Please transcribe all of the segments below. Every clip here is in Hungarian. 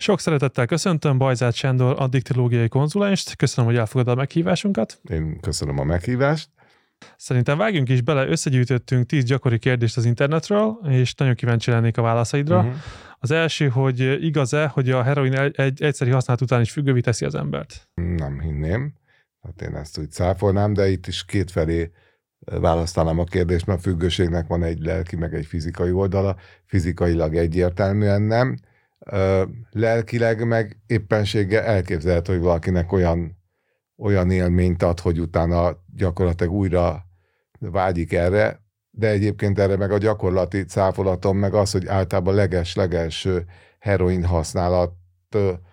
Sok szeretettel köszöntöm Bajzát Sándor addiktilógiai konzulenst. Köszönöm, hogy elfogadod a meghívásunkat. Én köszönöm a meghívást. Szerintem vágjunk is bele, összegyűjtöttünk tíz gyakori kérdést az internetről, és nagyon kíváncsi lennék a válaszaidra. Uh-huh. Az első, hogy igaz-e, hogy a heroin egy egyszeri használat után is függővé teszi az embert? Nem hinném. Hát én ezt úgy száfolnám, de itt is kétfelé választanám a kérdést, mert a függőségnek van egy lelki, meg egy fizikai oldala. Fizikailag egyértelműen nem. Lelkileg meg éppenséggel elképzelhető, hogy valakinek olyan, olyan élményt ad, hogy utána gyakorlatilag újra vágyik erre, de egyébként erre meg a gyakorlati cáfolatom, meg az, hogy általában leges-leges heroin használat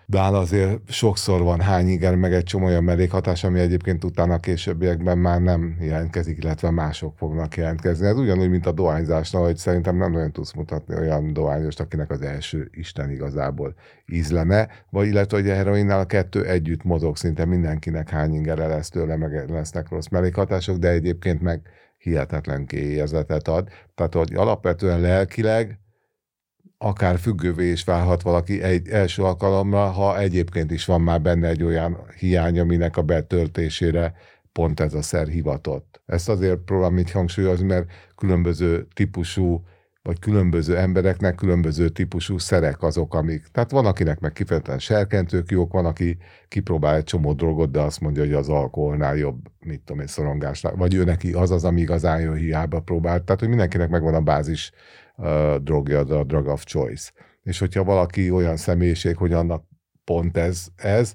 Dán azért sokszor van hány igen, meg egy csomó olyan mellékhatás, ami egyébként utána a későbbiekben már nem jelentkezik, illetve mások fognak jelentkezni. Ez ugyanúgy, mint a dohányzásnál, hogy szerintem nem nagyon tudsz mutatni olyan dohányost, akinek az első Isten igazából ízlene, vagy illetve hogy a heroinnál a kettő együtt mozog, szinte mindenkinek hány ingere lesz tőle, meg lesznek rossz mellékhatások, de egyébként meg hihetetlen kiérzetet ad. Tehát, hogy alapvetően lelkileg akár függővé is válhat valaki egy első alkalomra, ha egyébként is van már benne egy olyan hiány, aminek a betöltésére pont ez a szer hivatott. Ezt azért próbálom így hangsúlyozni, mert különböző típusú vagy különböző embereknek különböző típusú szerek azok, amik. Tehát van, akinek meg kifejezetten serkentők jók, van, aki kipróbál egy csomó drogot, de azt mondja, hogy az alkoholnál jobb, mit tudom én, szorongásnál, vagy ő neki az az, ami igazán jó hiába próbált. Tehát, hogy mindenkinek megvan a bázis drogja, a drug of choice. És hogyha valaki olyan személyiség, hogy annak pont ez, ez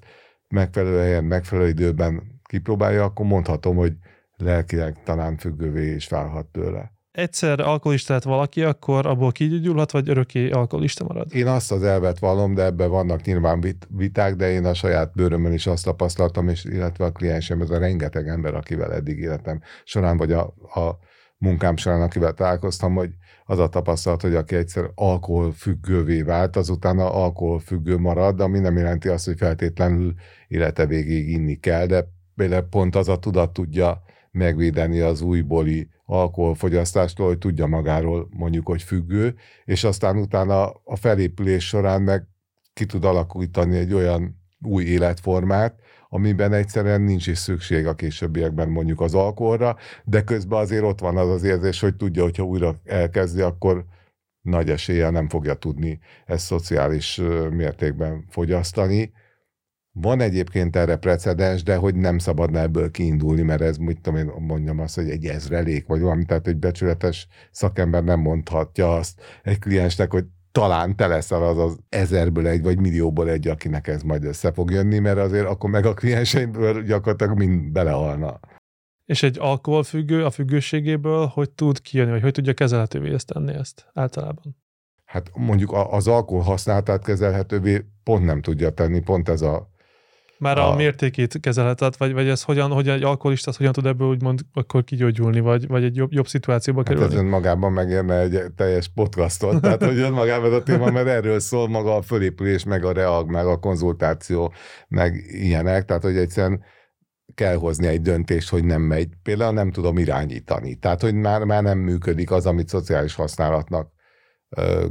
megfelelő helyen, megfelelő időben kipróbálja, akkor mondhatom, hogy lelkileg talán függővé is válhat tőle egyszer alkoholista lett valaki, akkor abból kigyógyulhat, vagy örökké alkoholista marad? Én azt az elvet vallom, de ebben vannak nyilván vit- viták, de én a saját bőrömön is azt tapasztaltam, és illetve a kliensem, ez a rengeteg ember, akivel eddig életem során, vagy a, a munkám során, akivel találkoztam, hogy az a tapasztalat, hogy aki egyszer alkoholfüggővé vált, azután alkoholfüggő marad, ami nem jelenti azt, hogy feltétlenül élete végéig inni kell, de például pont az a tudat tudja megvédeni az újbóli alkoholfogyasztástól, hogy tudja magáról mondjuk, hogy függő, és aztán utána a felépülés során meg ki tud alakítani egy olyan új életformát, amiben egyszerűen nincs is szükség a későbbiekben mondjuk az alkoholra, de közben azért ott van az az érzés, hogy tudja, hogyha újra elkezdi, akkor nagy eséllyel nem fogja tudni ezt szociális mértékben fogyasztani, van egyébként erre precedens, de hogy nem szabadna ebből kiindulni, mert ez, mit tudom én mondjam azt, hogy egy ezrelék, vagy valami, tehát egy becsületes szakember nem mondhatja azt egy kliensnek, hogy talán te leszel az az ezerből egy, vagy millióból egy, akinek ez majd össze fog jönni, mert azért akkor meg a klienseimből gyakorlatilag mind belehalna. És egy alkoholfüggő a függőségéből hogy tud kijönni, vagy hogy tudja kezelhetővé ezt tenni ezt általában? Hát mondjuk az alkohol használatát kezelhetővé pont nem tudja tenni, pont ez a már a, a mértékét kezelheted, vagy, vagy ez hogyan, hogyan egy alkoholista hogyan tud ebből úgymond akkor kigyógyulni, vagy, vagy egy jobb, jobb szituációba hát kerülni? Ez önmagában megérne egy teljes podcastot, tehát hogy önmagában a téma, mert erről szól maga a fölépülés, meg a reag, meg a konzultáció, meg ilyenek, tehát hogy egyszerűen kell hozni egy döntést, hogy nem megy. Például nem tudom irányítani. Tehát, hogy már, már nem működik az, amit szociális használatnak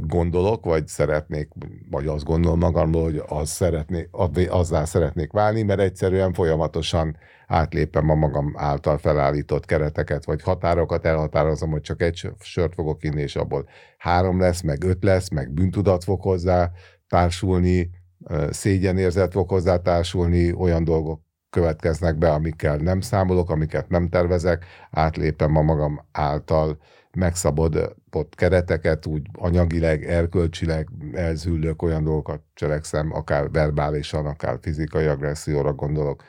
gondolok, vagy szeretnék, vagy azt gondolom magamról, hogy az szeretnék, azzá szeretnék válni, mert egyszerűen folyamatosan átlépem a magam által felállított kereteket, vagy határokat, elhatározom, hogy csak egy sört fogok inni, és abból három lesz, meg öt lesz, meg bűntudat fog hozzá társulni, szégyenérzet fog hozzá társulni, olyan dolgok következnek be, amikkel nem számolok, amiket nem tervezek, átlépem a magam által megszabadott kereteket, úgy anyagileg, erkölcsileg elzüllök, olyan dolgokat cselekszem, akár verbálisan, akár fizikai agresszióra gondolok,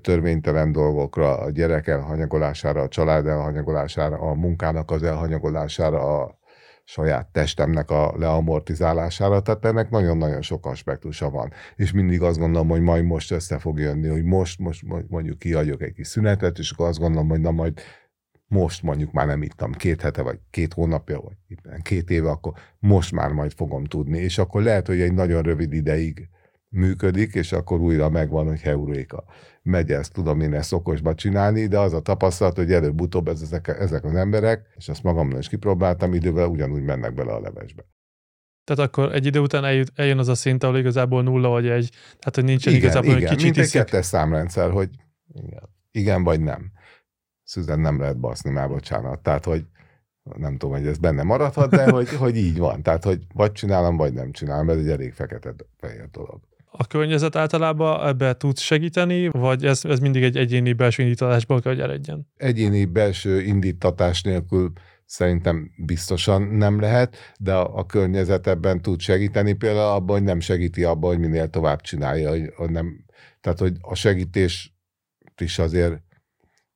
törvénytelen dolgokra, a gyerek elhanyagolására, a család elhanyagolására, a munkának az elhanyagolására, a saját testemnek a leamortizálására, tehát ennek nagyon-nagyon sok aspektusa van. És mindig azt gondolom, hogy majd most össze fog jönni, hogy most, most mondjuk kiadjuk egy kis szünetet, és akkor azt gondolom, hogy na majd most mondjuk már nem ittam két hete, vagy két hónapja, vagy két éve, akkor most már majd fogom tudni, és akkor lehet, hogy egy nagyon rövid ideig működik, és akkor újra megvan, hogy heuréka. Megy ezt, tudom én ezt okosba csinálni, de az a tapasztalat, hogy előbb-utóbb ezek, ezek az emberek, és azt magamnak is kipróbáltam, idővel ugyanúgy mennek bele a levesbe. Tehát akkor egy idő után eljut, eljön az a szint, ahol igazából nulla vagy egy, tehát hogy nincsen igen, igazából igen, egy kicsit mint egy kettes számrendszer, hogy igen, igen vagy nem. Szüzen nem lehet baszni, már bocsánat. Tehát, hogy nem tudom, hogy ez benne maradhat, de hogy, hogy így van. Tehát, hogy vagy csinálom, vagy nem csinálom, ez egy elég fekete-fehér dolog. A környezet általában ebbe tud segíteni, vagy ez, ez mindig egy egyéni belső indítatásból kell, hogy eredjen? Egyéni belső indítatás nélkül szerintem biztosan nem lehet, de a, a környezet ebben tud segíteni, például abban, hogy nem segíti abban, hogy minél tovább csinálja, hogy, hogy nem, tehát hogy a segítés is azért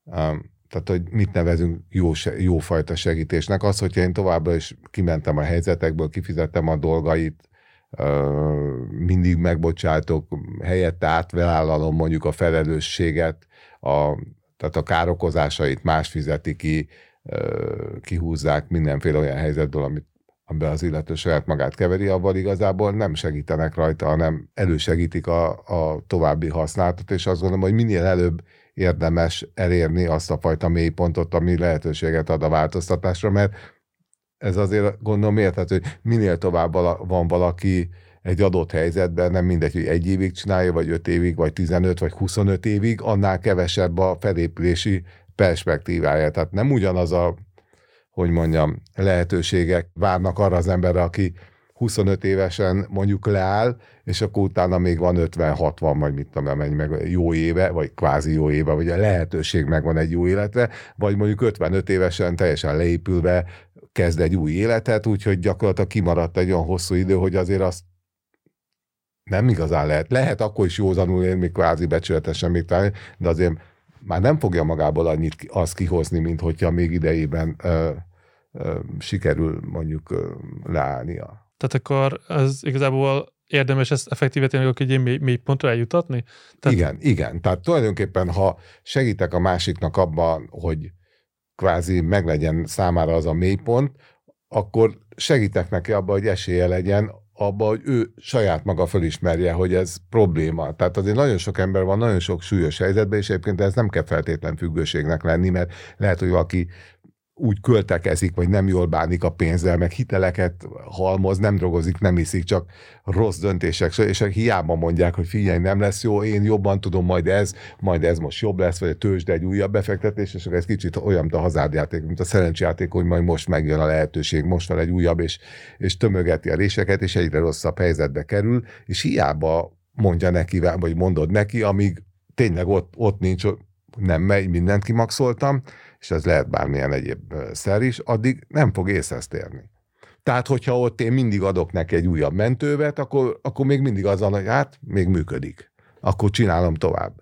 um, tehát, hogy mit nevezünk jó, jófajta segítésnek. Az, hogyha én továbbra is kimentem a helyzetekből, kifizettem a dolgait, mindig megbocsátok, helyette átvállalom mondjuk a felelősséget, a, tehát a károkozásait más fizeti ki, kihúzzák mindenféle olyan helyzetből, amit amiben az illető saját magát keveri, abban igazából nem segítenek rajta, hanem elősegítik a, a további használatot, és azt gondolom, hogy minél előbb érdemes elérni azt a fajta mélypontot, ami lehetőséget ad a változtatásra, mert ez azért gondolom érthető, hogy minél tovább van valaki egy adott helyzetben, nem mindegy, hogy egy évig csinálja, vagy öt évig, vagy 15, vagy 25 évig, annál kevesebb a felépülési perspektívája. Tehát nem ugyanaz a, hogy mondjam, lehetőségek várnak arra az emberre, aki 25 évesen mondjuk leáll, és akkor utána még van 50-60, vagy mit tudom, mennyi meg jó éve, vagy kvázi jó éve, vagy a lehetőség megvan egy jó életre, vagy mondjuk 55 évesen teljesen leépülve kezd egy új életet, úgyhogy gyakorlatilag kimaradt egy olyan hosszú idő, hogy azért azt nem igazán lehet. Lehet akkor is józanul élni, kvázi becsületesen még talán, de azért már nem fogja magából annyit azt kihozni, mint hogyha még idejében ö, ö, sikerül mondjuk ö, leállnia. Tehát akkor ez igazából érdemes ezt effektíve tényleg egy mély, mély pontra eljutatni? Tehát... Igen, igen. Tehát tulajdonképpen, ha segítek a másiknak abban, hogy kvázi meglegyen számára az a mélypont, akkor segítek neki abban, hogy esélye legyen abba, hogy ő saját maga fölismerje, hogy ez probléma. Tehát azért nagyon sok ember van, nagyon sok súlyos helyzetben, és egyébként ez nem kell feltétlen függőségnek lenni, mert lehet, hogy valaki úgy költekezik, vagy nem jól bánik a pénzzel, meg hiteleket halmoz, nem drogozik, nem iszik, csak rossz döntések, és hiába mondják, hogy figyelj, nem lesz jó, én jobban tudom, majd ez, majd ez most jobb lesz, vagy a tőzsde egy újabb befektetés, és ez kicsit olyan, mint a hazárdjáték, mint a szerencsejáték, hogy majd most megjön a lehetőség, most fel egy újabb, és, és tömögeti a réseket, és egyre rosszabb helyzetbe kerül, és hiába mondja neki, vagy mondod neki, amíg tényleg ott, ott nincs, nem megy, mindent kimaxoltam, és ez lehet bármilyen egyéb szer is, addig nem fog észhez térni. Tehát, hogyha ott én mindig adok neki egy újabb mentővet, akkor, akkor még mindig az van, hogy hát még működik. Akkor csinálom tovább.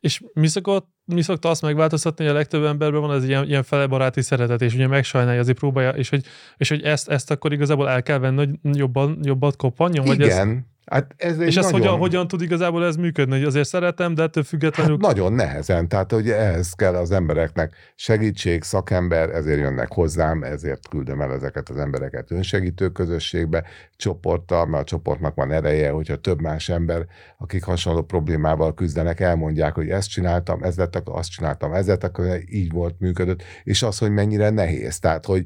És mi szokott mi szokta azt megváltoztatni, hogy a legtöbb emberben van ez ilyen, ilyen felebaráti szeretet, és ugye megsajnálja, azért próbálja, és hogy, és hogy ezt, ezt akkor igazából el kell venni, hogy jobban, jobbat koppanjon? Igen, vagy ez... Hát ez és ez hogyan, hogyan tud igazából ez működni? Hogy azért szeretem, de ettől függetlenül... Hát nagyon nehezen, tehát hogy ehhez kell az embereknek segítség, szakember, ezért jönnek hozzám, ezért küldöm el ezeket az embereket önsegítő közösségbe, csoporttal, mert a csoportnak van ereje, hogyha több más ember, akik hasonló problémával küzdenek, elmondják, hogy ezt csináltam, ez lett, azt csináltam, ez lett, így volt, működött, és az, hogy mennyire nehéz. Tehát, hogy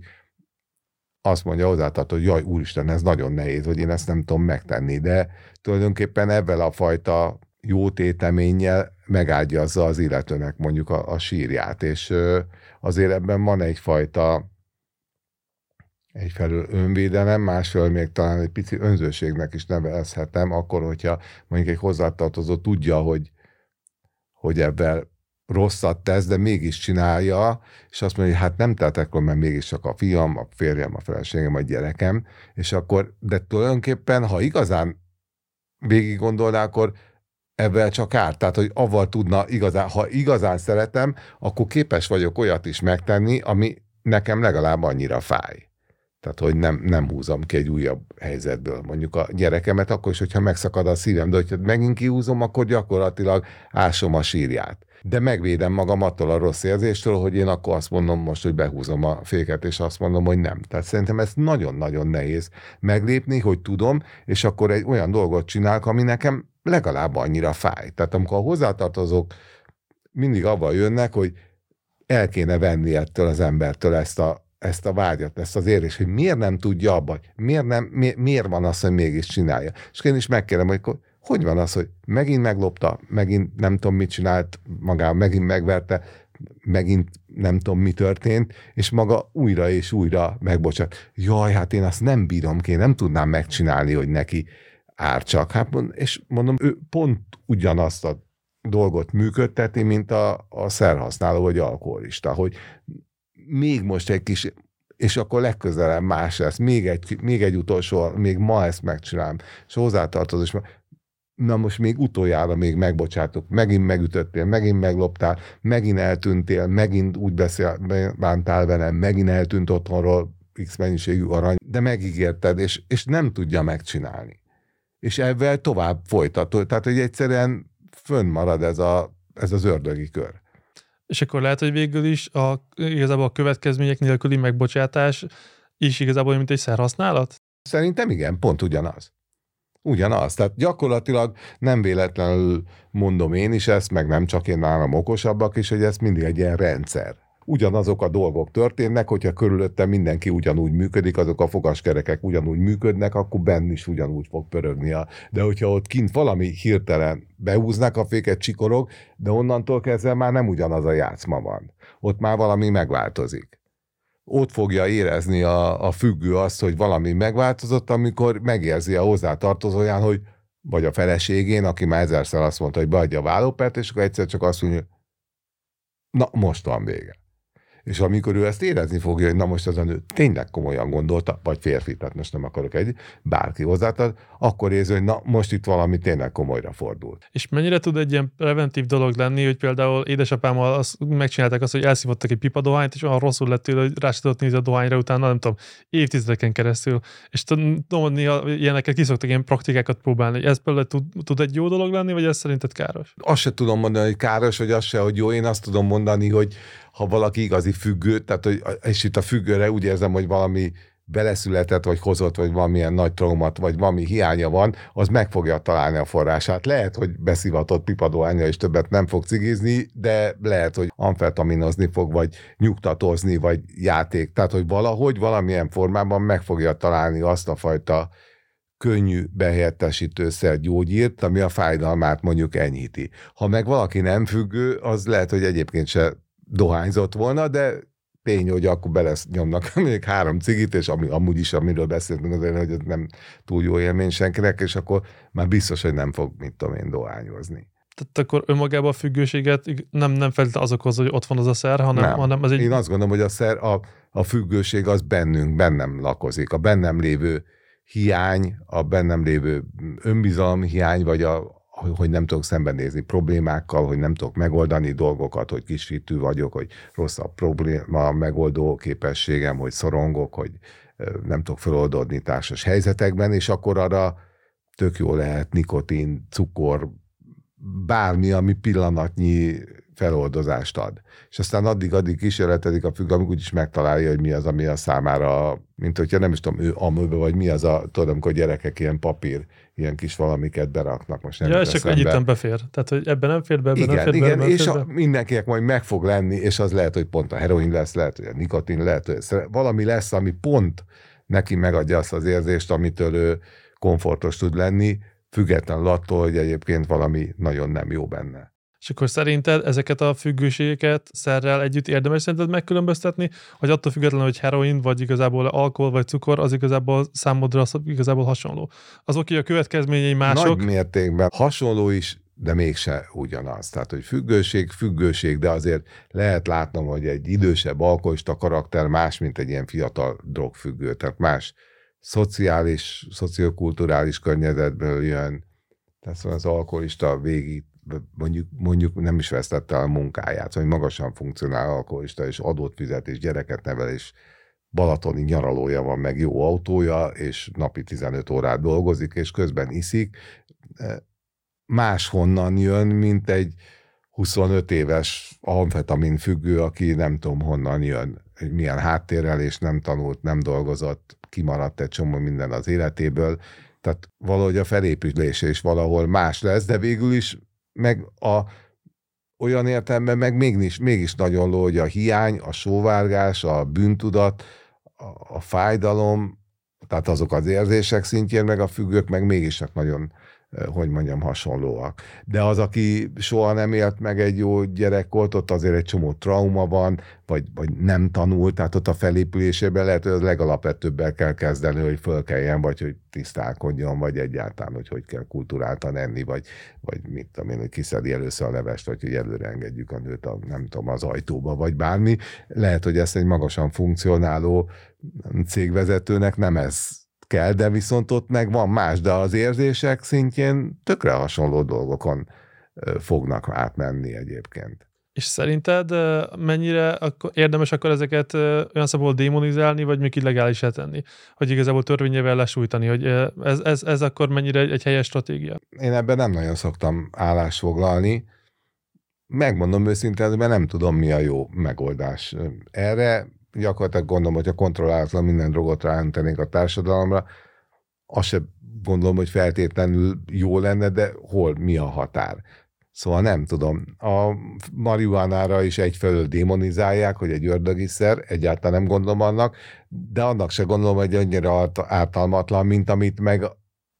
azt mondja hozzátartó, hogy jaj, úristen, ez nagyon nehéz, hogy én ezt nem tudom megtenni, de tulajdonképpen ebben a fajta jó téteménnyel megágyazza az illetőnek mondjuk a, a sírját, és azért ebben van egyfajta egyfelől önvédelem, másfelől még talán egy pici önzőségnek is nevezhetem, akkor, hogyha mondjuk egy hozzátartozó tudja, hogy, hogy ebben rosszat tesz, de mégis csinálja, és azt mondja, hogy hát nem tehetek, mert mégis csak a fiam, a férjem, a feleségem, a gyerekem, és akkor, de tulajdonképpen, ha igazán végig gondolná, akkor ebben csak árt. Tehát, hogy avval tudna igazán, ha igazán szeretem, akkor képes vagyok olyat is megtenni, ami nekem legalább annyira fáj. Tehát, hogy nem, nem húzom ki egy újabb helyzetből mondjuk a gyerekemet, akkor is, hogyha megszakad a szívem, de hogyha megint kihúzom, akkor gyakorlatilag ásom a sírját de megvédem magam attól a rossz érzéstől, hogy én akkor azt mondom most, hogy behúzom a féket, és azt mondom, hogy nem. Tehát szerintem ez nagyon-nagyon nehéz meglépni, hogy tudom, és akkor egy olyan dolgot csinálok, ami nekem legalább annyira fáj. Tehát amikor a hozzátartozók mindig avval jönnek, hogy el kéne venni ettől az embertől ezt a ezt a vágyat, ezt az érés, hogy miért nem tudja abba, miért, nem, mi, miért van az, hogy mégis csinálja. És én is megkérem, hogy hogy van az, hogy megint meglopta, megint nem tudom, mit csinált magával, megint megverte, megint nem tudom, mi történt, és maga újra és újra megbocsát. Jaj, hát én azt nem bírom ki, nem tudnám megcsinálni, hogy neki árcsak. Hát, és mondom, ő pont ugyanazt a dolgot működteti, mint a, a szerhasználó vagy alkoholista, hogy még most egy kis, és akkor legközelebb más lesz, még egy, még egy utolsó, még ma ezt megcsinálom, és hozzátartozom, és na most még utoljára még megbocsátok, megint megütöttél, megint megloptál, megint eltűntél, megint úgy beszél, bántál velem, megint eltűnt otthonról x mennyiségű arany, de megígérted, és, és nem tudja megcsinálni. És ebben tovább folytatod. Tehát, hogy egyszerűen fönnmarad ez, a, ez az ördögi kör. És akkor lehet, hogy végül is a, igazából a következmények nélküli megbocsátás is igazából mint egy szerhasználat? Szerintem igen, pont ugyanaz. Ugyanaz. Tehát gyakorlatilag nem véletlenül mondom én is ezt, meg nem csak én nálam okosabbak is, hogy ez mindig egy ilyen rendszer. Ugyanazok a dolgok történnek, hogyha körülöttem mindenki ugyanúgy működik, azok a fogaskerekek ugyanúgy működnek, akkor benn is ugyanúgy fog pörögni. De hogyha ott kint valami hirtelen beúznak a féket, csikorog, de onnantól kezdve már nem ugyanaz a játszma van. Ott már valami megváltozik ott fogja érezni a, a függő azt, hogy valami megváltozott, amikor megérzi a hozzátartozóján, hogy vagy a feleségén, aki már ezerszer azt mondta, hogy beadja a vállópert, és akkor egyszer csak azt mondja, na most van vége. És amikor ő ezt érezni fogja, hogy na most az a nő tényleg komolyan gondolta, vagy férfi, tehát most nem akarok egy, bárki hozzátad, akkor érzi, hogy na most itt valami tényleg komolyra fordult. És mennyire tud egy ilyen preventív dolog lenni, hogy például édesapámmal azt megcsinálták azt, hogy elszívottak egy pipa dohányt, és olyan rosszul lett tőle, hogy rá tudott nézni a dohányra utána, nem tudom, évtizedeken keresztül. És tudom, ilyeneket kiszoktak ilyen praktikákat próbálni. Ez például tud, tud egy jó dolog lenni, vagy ez szerinted káros? Azt se tudom mondani, hogy káros, vagy azt se, hogy jó. Én azt tudom mondani, hogy ha valaki igazi függő, tehát hogy, és itt a függőre úgy érzem, hogy valami beleszületett, vagy hozott, vagy valamilyen nagy traumat, vagy valami hiánya van, az meg fogja találni a forrását. Lehet, hogy beszivatott pipadoánya és többet nem fog cigizni, de lehet, hogy amfetaminozni fog, vagy nyugtatózni, vagy játék. Tehát, hogy valahogy, valamilyen formában meg fogja találni azt a fajta könnyű behelyettesítőszer gyógyírt, ami a fájdalmát mondjuk enyhíti. Ha meg valaki nem függő, az lehet, hogy egyébként se dohányzott volna, de tény, hogy akkor bele nyomnak még három cigit, és ami, amúgy is, amiről beszéltünk azért, hogy ez nem túl jó élmény senkinek, és akkor már biztos, hogy nem fog, mit tudom én, dohányozni. Tehát akkor önmagában a függőséget nem, nem feltétlenül az okoz, hogy ott van az a szer, hanem, nem. hanem az egy... Én azt gondolom, hogy a szer, a, a függőség az bennünk, bennem lakozik. A bennem lévő hiány, a bennem lévő önbizalom hiány, vagy a, hogy nem tudok szembenézni problémákkal, hogy nem tudok megoldani dolgokat, hogy kisítő vagyok, hogy rossz a probléma megoldó képességem, hogy szorongok, hogy nem tudok feloldódni társas helyzetekben, és akkor arra tök jó lehet nikotin, cukor, bármi, ami pillanatnyi feloldozást ad. És aztán addig-addig kísérletedik a függ, amikor úgyis megtalálja, hogy mi az, ami a számára, mint hogyha nem is tudom, ő amőbe, vagy mi az a, tudom, amikor gyerekek ilyen papír, ilyen kis valamiket beraknak. Most nem ja, csak egy befér. Tehát, hogy ebben nem fér be, ebben igen, nem fér igen, be, és fér a, mindenkinek majd meg fog lenni, és az lehet, hogy pont a heroin lesz, lehet, hogy a nikotin, lehet, hogy valami lesz, ami pont neki megadja azt az érzést, amitől ő komfortos tud lenni, függetlenül attól, hogy egyébként valami nagyon nem jó benne. És akkor szerinted ezeket a függőségeket szerrel együtt érdemes szerinted megkülönböztetni, hogy attól függetlenül, hogy heroin, vagy igazából alkohol, vagy cukor, az igazából számodra az igazából hasonló. Az oké, a következményei mások. Nagy mértékben hasonló is, de mégse ugyanaz. Tehát, hogy függőség, függőség, de azért lehet látnom, hogy egy idősebb alkoholista karakter más, mint egy ilyen fiatal drogfüggő. Tehát más szociális, szociokulturális környezetből jön. Tehát szóval az alkoholista végig mondjuk, mondjuk nem is vesztette a munkáját, hogy magasan funkcionál alkoholista, és adót fizet, és gyereket nevel, és balatoni nyaralója van, meg jó autója, és napi 15 órát dolgozik, és közben iszik, e, máshonnan jön, mint egy 25 éves amfetamin függő, aki nem tudom honnan jön, milyen háttérrel, és nem tanult, nem dolgozott, kimaradt egy csomó minden az életéből, tehát valahogy a felépülése is valahol más lesz, de végül is meg a, olyan értelemben meg mégis, mégis nagyon ló, hogy a hiány, a sóvárgás, a bűntudat, a, a fájdalom, tehát azok az érzések szintjén, meg a függők meg mégis nagyon hogy mondjam, hasonlóak. De az, aki soha nem élt meg egy jó gyerekkort, ott azért egy csomó trauma van, vagy, vagy nem tanult, tehát ott a felépülésében lehet, hogy az legalapvetőbbel kell kezdeni, hogy fölkeljen, vagy hogy tisztálkodjon, vagy egyáltalán, hogy hogy kell kultúráltan enni, vagy, vagy mit tudom én, hogy kiszedi először a levest, vagy hogy előre engedjük a nőt a, nem tudom, az ajtóba, vagy bármi. Lehet, hogy ezt egy magasan funkcionáló cégvezetőnek nem ez kell, de viszont ott meg van más, de az érzések szintjén tökre hasonló dolgokon fognak átmenni egyébként. És szerinted mennyire érdemes akkor ezeket olyan szabból démonizálni, vagy még illegális tenni? Hogy igazából törvényével lesújtani, hogy ez, ez, ez akkor mennyire egy helyes stratégia? Én ebben nem nagyon szoktam állás foglalni. Megmondom őszintén, mert nem tudom, mi a jó megoldás. Erre gyakorlatilag gondolom, hogy a kontrollálatlan minden drogot ráöntenénk a társadalomra, azt sem gondolom, hogy feltétlenül jó lenne, de hol, mi a határ. Szóval nem tudom. A marihuánára is egyfelől démonizálják, hogy egy ördögiszer, egyáltalán nem gondolom annak, de annak se gondolom, hogy annyira ártalmatlan, mint amit meg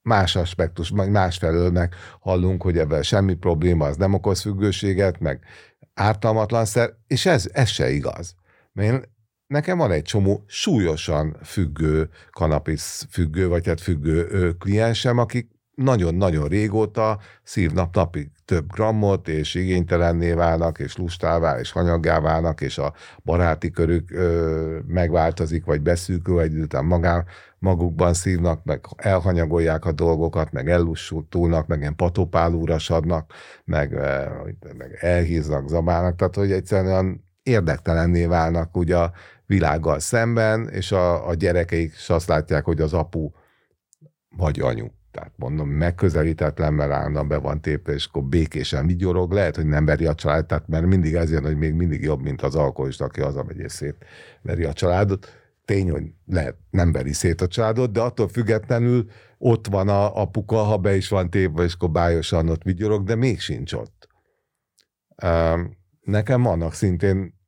más aspektus, meg másfelől meg hallunk, hogy ebben semmi probléma, az nem okoz függőséget, meg ártalmatlan szer, és ez, ez se igaz. Mert nekem van egy csomó súlyosan függő, kanapisz függő, vagy hát függő kliensem, akik nagyon-nagyon régóta szívnap napig több grammot, és igénytelenné válnak, és lustává, és hanyaggá válnak, és a baráti körük ö, megváltozik, vagy beszűkül, vagy után magán, magukban szívnak, meg elhanyagolják a dolgokat, meg ellussultulnak, meg ilyen patopálúrasadnak, meg, meg elhíznak, zabálnak, tehát hogy egyszerűen érdektelenné válnak ugye a világgal szemben, és a, a gyerekeik is azt látják, hogy az apu vagy anyu. Tehát mondom, megközelítetlen, mert állandóan be van tépve, és akkor békésen vigyorog. Lehet, hogy nem veri a család, tehát mert mindig ez jön, hogy még mindig jobb, mint az alkoholista, aki hazamegy és szét veri a családot. Tény, hogy lehet, nem veri szét a családot, de attól függetlenül ott van a apuka, ha be is van tépve, és akkor bájosan ott vigyorog, de még sincs ott. Nekem vannak szintén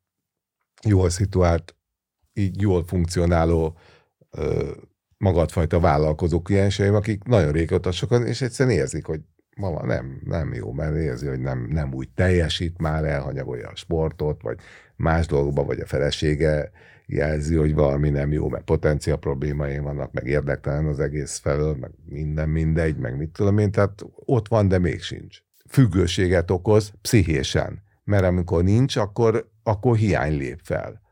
jól szituált így jól funkcionáló magadfajta vállalkozó klienseim, akik nagyon régóta sokan, és egyszerűen érzik, hogy mama nem, nem jó, mert érzi, hogy nem, nem úgy teljesít már, elhanyagolja a sportot, vagy más dolgokban, vagy a felesége jelzi, hogy valami nem jó, mert potencia problémái vannak, meg érdektelen az egész felől, meg minden mindegy, meg mit tudom én, tehát ott van, de még sincs. Függőséget okoz pszichésen, mert amikor nincs, akkor, akkor hiány lép fel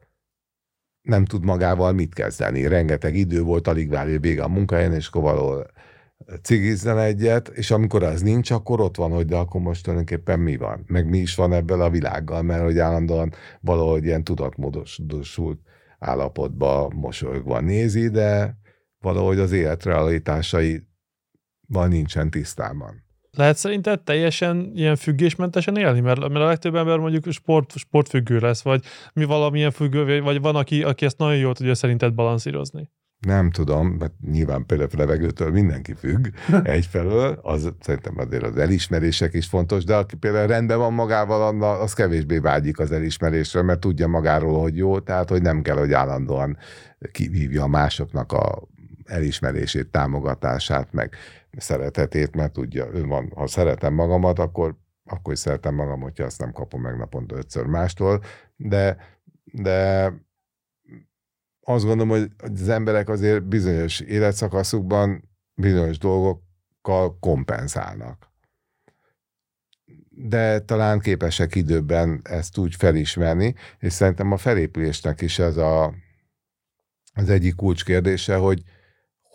nem tud magával mit kezdeni. Rengeteg idő volt, alig várja vége a munkahelyen, és akkor valahol cigizzen egyet, és amikor az nincs, akkor ott van, hogy de akkor most tulajdonképpen mi van, meg mi is van ebből a világgal, mert hogy állandóan valahogy ilyen tudatmódosult állapotba mosolyogva nézi, de valahogy az élet van nincsen tisztában. Lehet szerinted teljesen ilyen függésmentesen élni? Mert, mert a legtöbb ember mondjuk sport, sportfüggő lesz, vagy mi valamilyen függő, vagy van, aki, aki ezt nagyon jól tudja szerinted balanszírozni. Nem tudom, mert nyilván például levegőtől mindenki függ egyfelől, az szerintem azért az elismerések is fontos, de aki például rendben van magával, az kevésbé vágyik az elismerésre, mert tudja magáról, hogy jó, tehát hogy nem kell, hogy állandóan kivívja másoknak a elismerését, támogatását, meg szeretetét, mert tudja, ő van, ha szeretem magamat, akkor, akkor is szeretem magam, hogyha azt nem kapom meg naponta ötször mástól, de, de azt gondolom, hogy az emberek azért bizonyos életszakaszukban bizonyos dolgokkal kompenzálnak. De talán képesek időben ezt úgy felismerni, és szerintem a felépülésnek is ez a, az egyik kulcskérdése, hogy,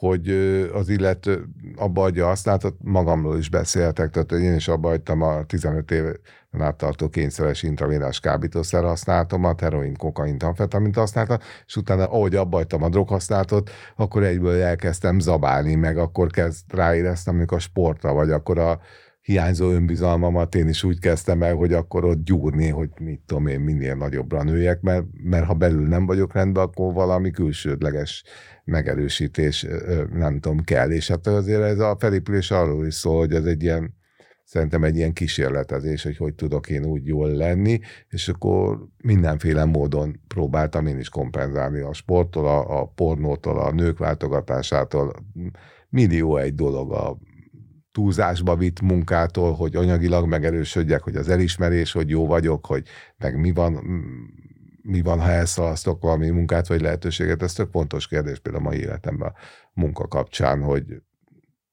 hogy az illető abba adja látott, magamról is beszéltek, tehát én is abba hagytam a 15 éven át tartó kényszeres intravénás kábítószer használatom, heroin, kokain, amfetamint használtam, és utána, ahogy abba hagytam a droghasználatot, akkor egyből elkezdtem zabálni, meg akkor kezd ráéreztem, amikor a sportra, vagy akkor a hiányzó önbizalmamat én is úgy kezdtem el, hogy akkor ott gyúrni, hogy mit tudom én, minél nagyobbra nőjek, mert, mert ha belül nem vagyok rendben, akkor valami külsődleges megerősítés, nem tudom, kell. És hát azért ez a felépülés arról is szól, hogy ez egy ilyen szerintem egy ilyen kísérletezés, hogy hogy tudok én úgy jól lenni, és akkor mindenféle módon próbáltam én is kompenzálni a sporttól, a, a pornótól, a nők váltogatásától, millió egy dolog a túlzásba vitt munkától, hogy anyagilag megerősödjek, hogy az elismerés, hogy jó vagyok, hogy meg mi van, mi van, ha elszalasztok valami munkát vagy lehetőséget, ez tök fontos kérdés például a mai életemben a munka kapcsán, hogy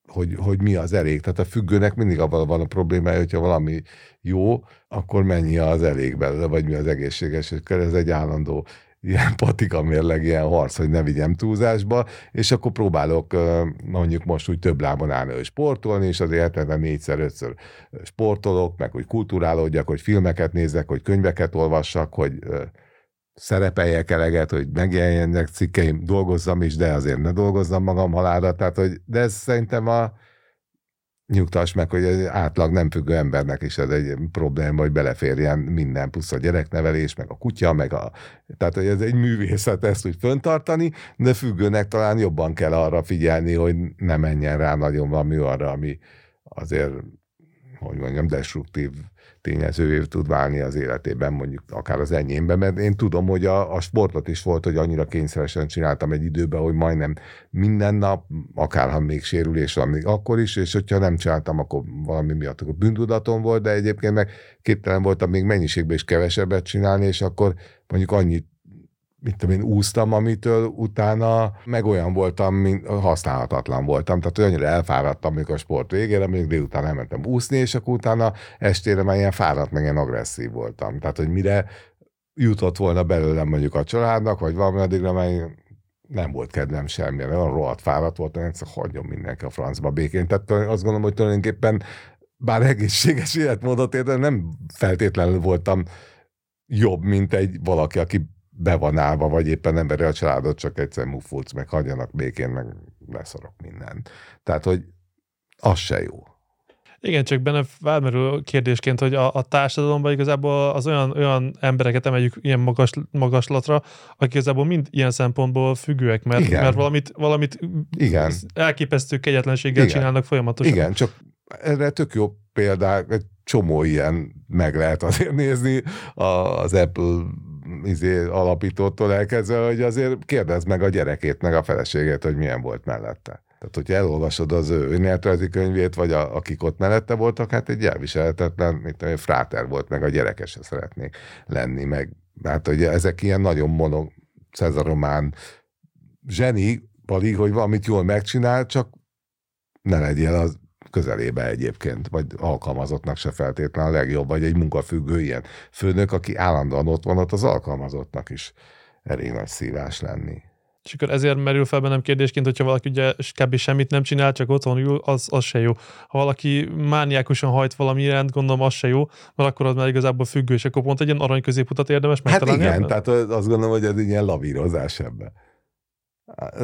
hogy, hogy mi az elég. Tehát a függőnek mindig abban van a problémája, hogyha valami jó, akkor mennyi az elég belőle, vagy mi az egészséges, és ez egy állandó ilyen patika mérleg, ilyen harc, hogy ne vigyem túlzásba, és akkor próbálok mondjuk most úgy több lábon állni, sportolni, és azért hetente négyszer, ötször sportolok, meg hogy kulturálódjak, hogy filmeket nézzek, hogy könyveket olvassak, hogy szerepeljek eleget, hogy megjelenjenek cikkeim, dolgozzam is, de azért ne dolgozzam magam halára, tehát hogy, de ez szerintem a nyugtass meg, hogy egy átlag nem függő embernek is ez egy probléma, hogy beleférjen minden, plusz a gyereknevelés, meg a kutya, meg a... Tehát, hogy ez egy művészet ezt úgy föntartani, de függőnek talán jobban kell arra figyelni, hogy ne menjen rá nagyon valami arra, ami azért, hogy mondjam, destruktív tényezővé tud válni az életében, mondjuk akár az enyémben, mert én tudom, hogy a, a sportot is volt, hogy annyira kényszeresen csináltam egy időben, hogy majdnem minden nap, akárha még sérülés van, még akkor is, és hogyha nem csináltam, akkor valami miatt akkor bűntudatom volt, de egyébként meg képtelen voltam még mennyiségben is kevesebbet csinálni, és akkor mondjuk annyit mit tudom én, úsztam, amitől utána meg olyan voltam, mint használhatatlan voltam. Tehát annyira elfáradtam, amikor a sport végére, még délután elmentem úszni, és akkor utána estére már ilyen fáradt, meg ilyen agresszív voltam. Tehát, hogy mire jutott volna belőlem mondjuk a családnak, vagy valami addigra már nem volt kedvem semmilyen, olyan rohadt fáradt voltam, egyszer hagyjon mindenki a francba békén. Tehát azt gondolom, hogy tulajdonképpen bár egészséges életmódot értem, nem feltétlenül voltam jobb, mint egy valaki, aki be van állva, vagy éppen nem veri a családot, csak egyszer mufulc, meg hagyjanak békén, meg leszarok mindent. Tehát, hogy az se jó. Igen, csak benne felmerül kérdésként, hogy a, a társadalomban igazából az olyan, olyan embereket emeljük ilyen magas, magaslatra, akik igazából mind ilyen szempontból függőek, mert, Igen. mert valamit, valamit Igen. elképesztő kegyetlenséggel Igen. csinálnak folyamatosan. Igen, csak erre tök jó példák, egy csomó ilyen meg lehet azért nézni. Az Apple izé, alapítótól elkezdve, hogy azért kérdezd meg a gyerekét, meg a feleségét, hogy milyen volt mellette. Tehát, hogyha elolvasod az ő önéletrajzi könyvét, vagy a, akik ott mellette voltak, hát egy elviselhetetlen, mint tudom, fráter volt, meg a gyerekes se szeretnék lenni, meg hát ugye ezek ilyen nagyon mono, Cezaromán zseni, pedig, hogy valamit jól megcsinál, csak ne legyél az közelébe egyébként, vagy alkalmazottnak se feltétlenül a legjobb, vagy egy munkafüggő ilyen főnök, aki állandóan ott van, ott az alkalmazottnak is elég nagy szívás lenni. És akkor ezért merül fel bennem kérdésként, hogyha valaki ugye kb. semmit nem csinál, csak otthon ül, az, az se jó. Ha valaki mániákusan hajt valami iránt, gondolom az se jó, mert akkor az már igazából függő, és akkor pont egy ilyen arany középutat érdemes megtalálni. Hát igen, ebben? tehát azt gondolom, hogy ez egy ilyen lavírozás ebben.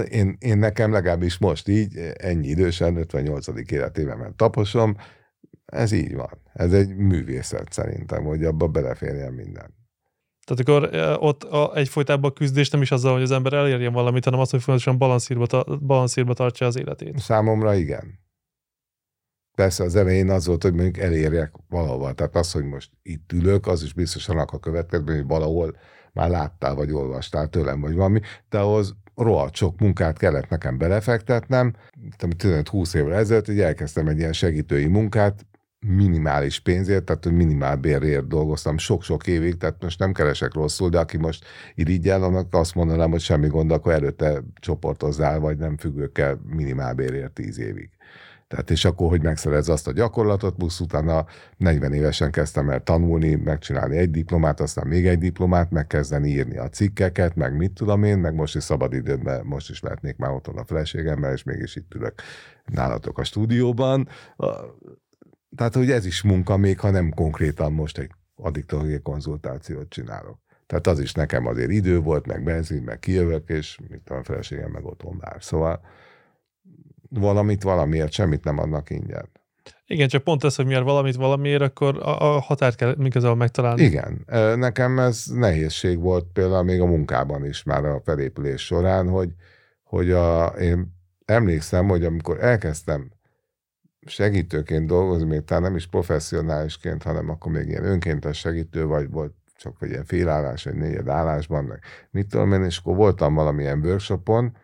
Én, én nekem legalábbis most így, ennyi idősen, 58. életében taposom, ez így van. Ez egy művészet szerintem, hogy abba beleférjen minden. Tehát akkor ott a, egyfolytában a küzdés nem is azzal, hogy az ember elérjen valamit, hanem az, hogy folyamatosan balanszírba, balanszírba tartja az életét. Számomra igen. Persze az elején az volt, hogy mondjuk elérjek valahol. Tehát az, hogy most itt ülök, az is biztosan a következő, hogy valahol már láttál, vagy olvastál tőlem, vagy valami, de ahhoz rohadt sok munkát kellett nekem belefektetnem. 15-20 évvel ezelőtt, hogy elkezdtem egy ilyen segítői munkát, minimális pénzért, tehát minimál bérért dolgoztam sok-sok évig, tehát most nem keresek rosszul, de aki most irigyel, annak azt mondanám, hogy semmi gond, akkor előtte csoportozzál, vagy nem függőkkel minimál bérért 10 évig. Tehát és akkor, hogy megszerez azt a gyakorlatot, plusz utána 40 évesen kezdtem el tanulni, megcsinálni egy diplomát, aztán még egy diplomát, megkezdeni írni a cikkeket, meg mit tudom én, meg most is szabadidőben, most is lehetnék már otthon a feleségemmel, és mégis itt ülök nálatok a stúdióban. Tehát, hogy ez is munka, még ha nem konkrétan most egy addiktológiai konzultációt csinálok. Tehát az is nekem azért idő volt, meg benzin, meg kijövök, és mit tudom, a feleségem meg otthon vár. Szóval valamit valamiért, semmit nem adnak ingyen. Igen, csak pont ez, hogy miért valamit valamiért, akkor a, a határt kell igazából megtalálni. Igen, nekem ez nehézség volt például még a munkában is már a felépülés során, hogy, hogy a, én emlékszem, hogy amikor elkezdtem segítőként dolgozni, még talán nem is professzionálisként, hanem akkor még ilyen önkéntes segítő vagy, volt csak vagy ilyen félállás, vagy négyed állásban, meg mit tudom én, és akkor voltam valamilyen workshopon,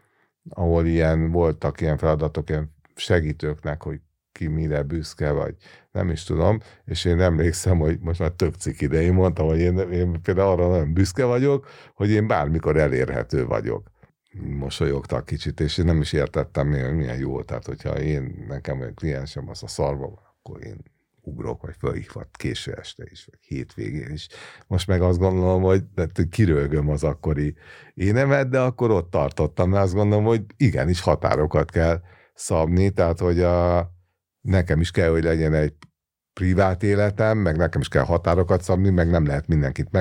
ahol ilyen voltak ilyen feladatok, ilyen segítőknek, hogy ki mire büszke, vagy nem is tudom, és én emlékszem, hogy most már tök cik ide, én mondtam, hogy én, én például arra nagyon büszke vagyok, hogy én bármikor elérhető vagyok. Mosolyogtak kicsit, és én nem is értettem, hogy milyen jó, tehát hogyha én, nekem egy kliensem az a szarva van, akkor én ugrok, vagy fölhívhat késő este is, vagy hétvégén is. Most meg azt gondolom, hogy kirölgöm az akkori énemet, de akkor ott tartottam, mert azt gondolom, hogy igenis határokat kell szabni, tehát hogy a, nekem is kell, hogy legyen egy privát életem, meg nekem is kell határokat szabni, meg nem lehet mindenkit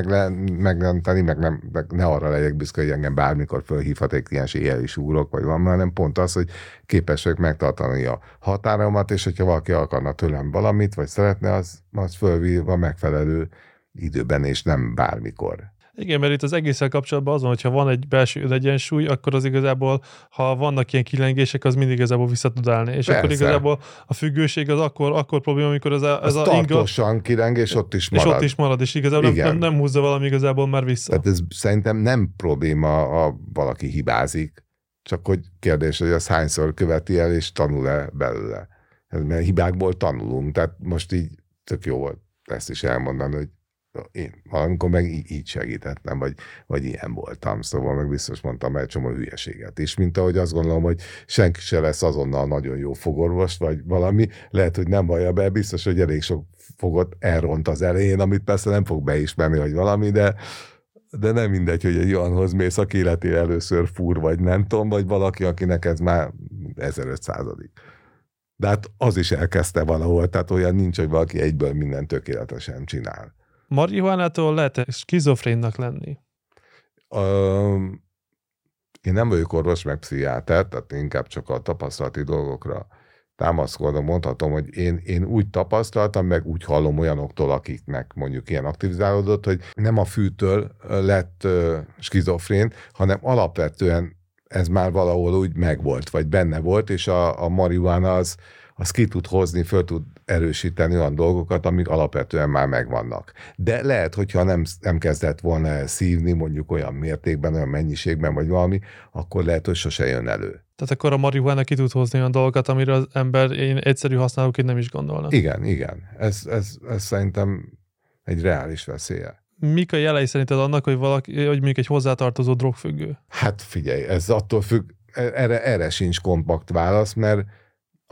meglenteni, meg, nem, meg ne arra legyek büszke, hogy engem bármikor fölhívhat egy kliens, éjjel is úrok, vagy van, hanem pont az, hogy képes vagyok megtartani a határomat, és hogyha valaki akarna tőlem valamit, vagy szeretne, az, az fölvív megfelelő időben, és nem bármikor. Igen, mert itt az egészen kapcsolatban azon, hogyha van egy belső egyensúly, akkor az igazából, ha vannak ilyen kilengések, az mindig igazából vissza tud állni. És Persze. akkor igazából a függőség az akkor, akkor probléma, amikor ez a, ez a tartósan inga, kileng, és ott is marad. És ott is marad, és igazából nem, nem, nem húzza valami igazából már vissza. Tehát ez szerintem nem probléma, ha valaki hibázik, csak hogy kérdés, hogy az hányszor követi el, és tanul-e belőle. Mert hibákból tanulunk, tehát most így tök jó volt ezt is elmondani, hogy én valamikor meg így segítettem, vagy, vagy ilyen voltam, szóval meg biztos mondtam egy csomó hülyeséget is, mint ahogy azt gondolom, hogy senki se lesz azonnal nagyon jó fogorvos, vagy valami, lehet, hogy nem vallja be, biztos, hogy elég sok fogot elront az elején, amit persze nem fog beismerni, hogy valami, de, de nem mindegy, hogy egy olyanhoz mész, aki életé először fúr, vagy nem tudom, vagy valaki, akinek ez már 1500 De hát az is elkezdte valahol, tehát olyan nincs, hogy valaki egyből minden tökéletesen csinál marihuánától lehet skizofrénnak lenni? Um, én nem vagyok orvos, meg pszichiáter, tehát inkább csak a tapasztalati dolgokra támaszkodom, mondhatom, hogy én, én úgy tapasztaltam, meg úgy hallom olyanoktól, akiknek mondjuk ilyen aktivizálódott, hogy nem a fűtől lett uh, skizofrén, hanem alapvetően ez már valahol úgy megvolt, vagy benne volt, és a, a marihuána az, az ki tud hozni, föl tud erősíteni olyan dolgokat, amik alapvetően már megvannak. De lehet, hogyha nem, nem kezdett volna szívni mondjuk olyan mértékben, olyan mennyiségben, vagy valami, akkor lehet, hogy sose jön elő. Tehát akkor a marihuana ki tud hozni olyan dolgokat, amire az ember én egyszerű használóként nem is gondolna. Igen, igen. Ez, ez, ez szerintem egy reális veszélye. Mik a jelei szerinted annak, hogy valaki, hogy mondjuk egy hozzátartozó drogfüggő? Hát figyelj, ez attól függ, erre, erre sincs kompakt válasz, mert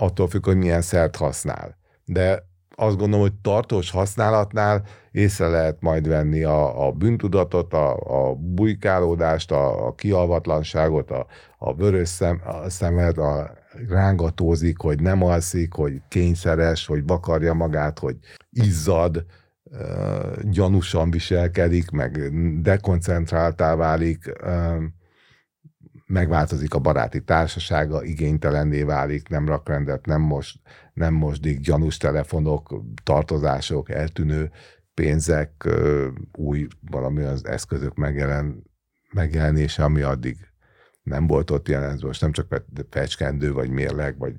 attól függ, hogy milyen szert használ. De azt gondolom, hogy tartós használatnál észre lehet majd venni a, a bűntudatot, a, a bujkálódást, a, a kialvatlanságot, a, a vörös szem, a szemed, a rángatózik, hogy nem alszik, hogy kényszeres, hogy bakarja magát, hogy izzad, gyanúsan viselkedik, meg dekoncentráltá válik, megváltozik a baráti társasága, igénytelenné válik, nem rak rendet, nem, most, nem mosdik, gyanús telefonok, tartozások, eltűnő pénzek, új valami az eszközök megjelen, megjelenése, ami addig nem volt ott jelen, most nem csak fecskendő, vagy mérleg, vagy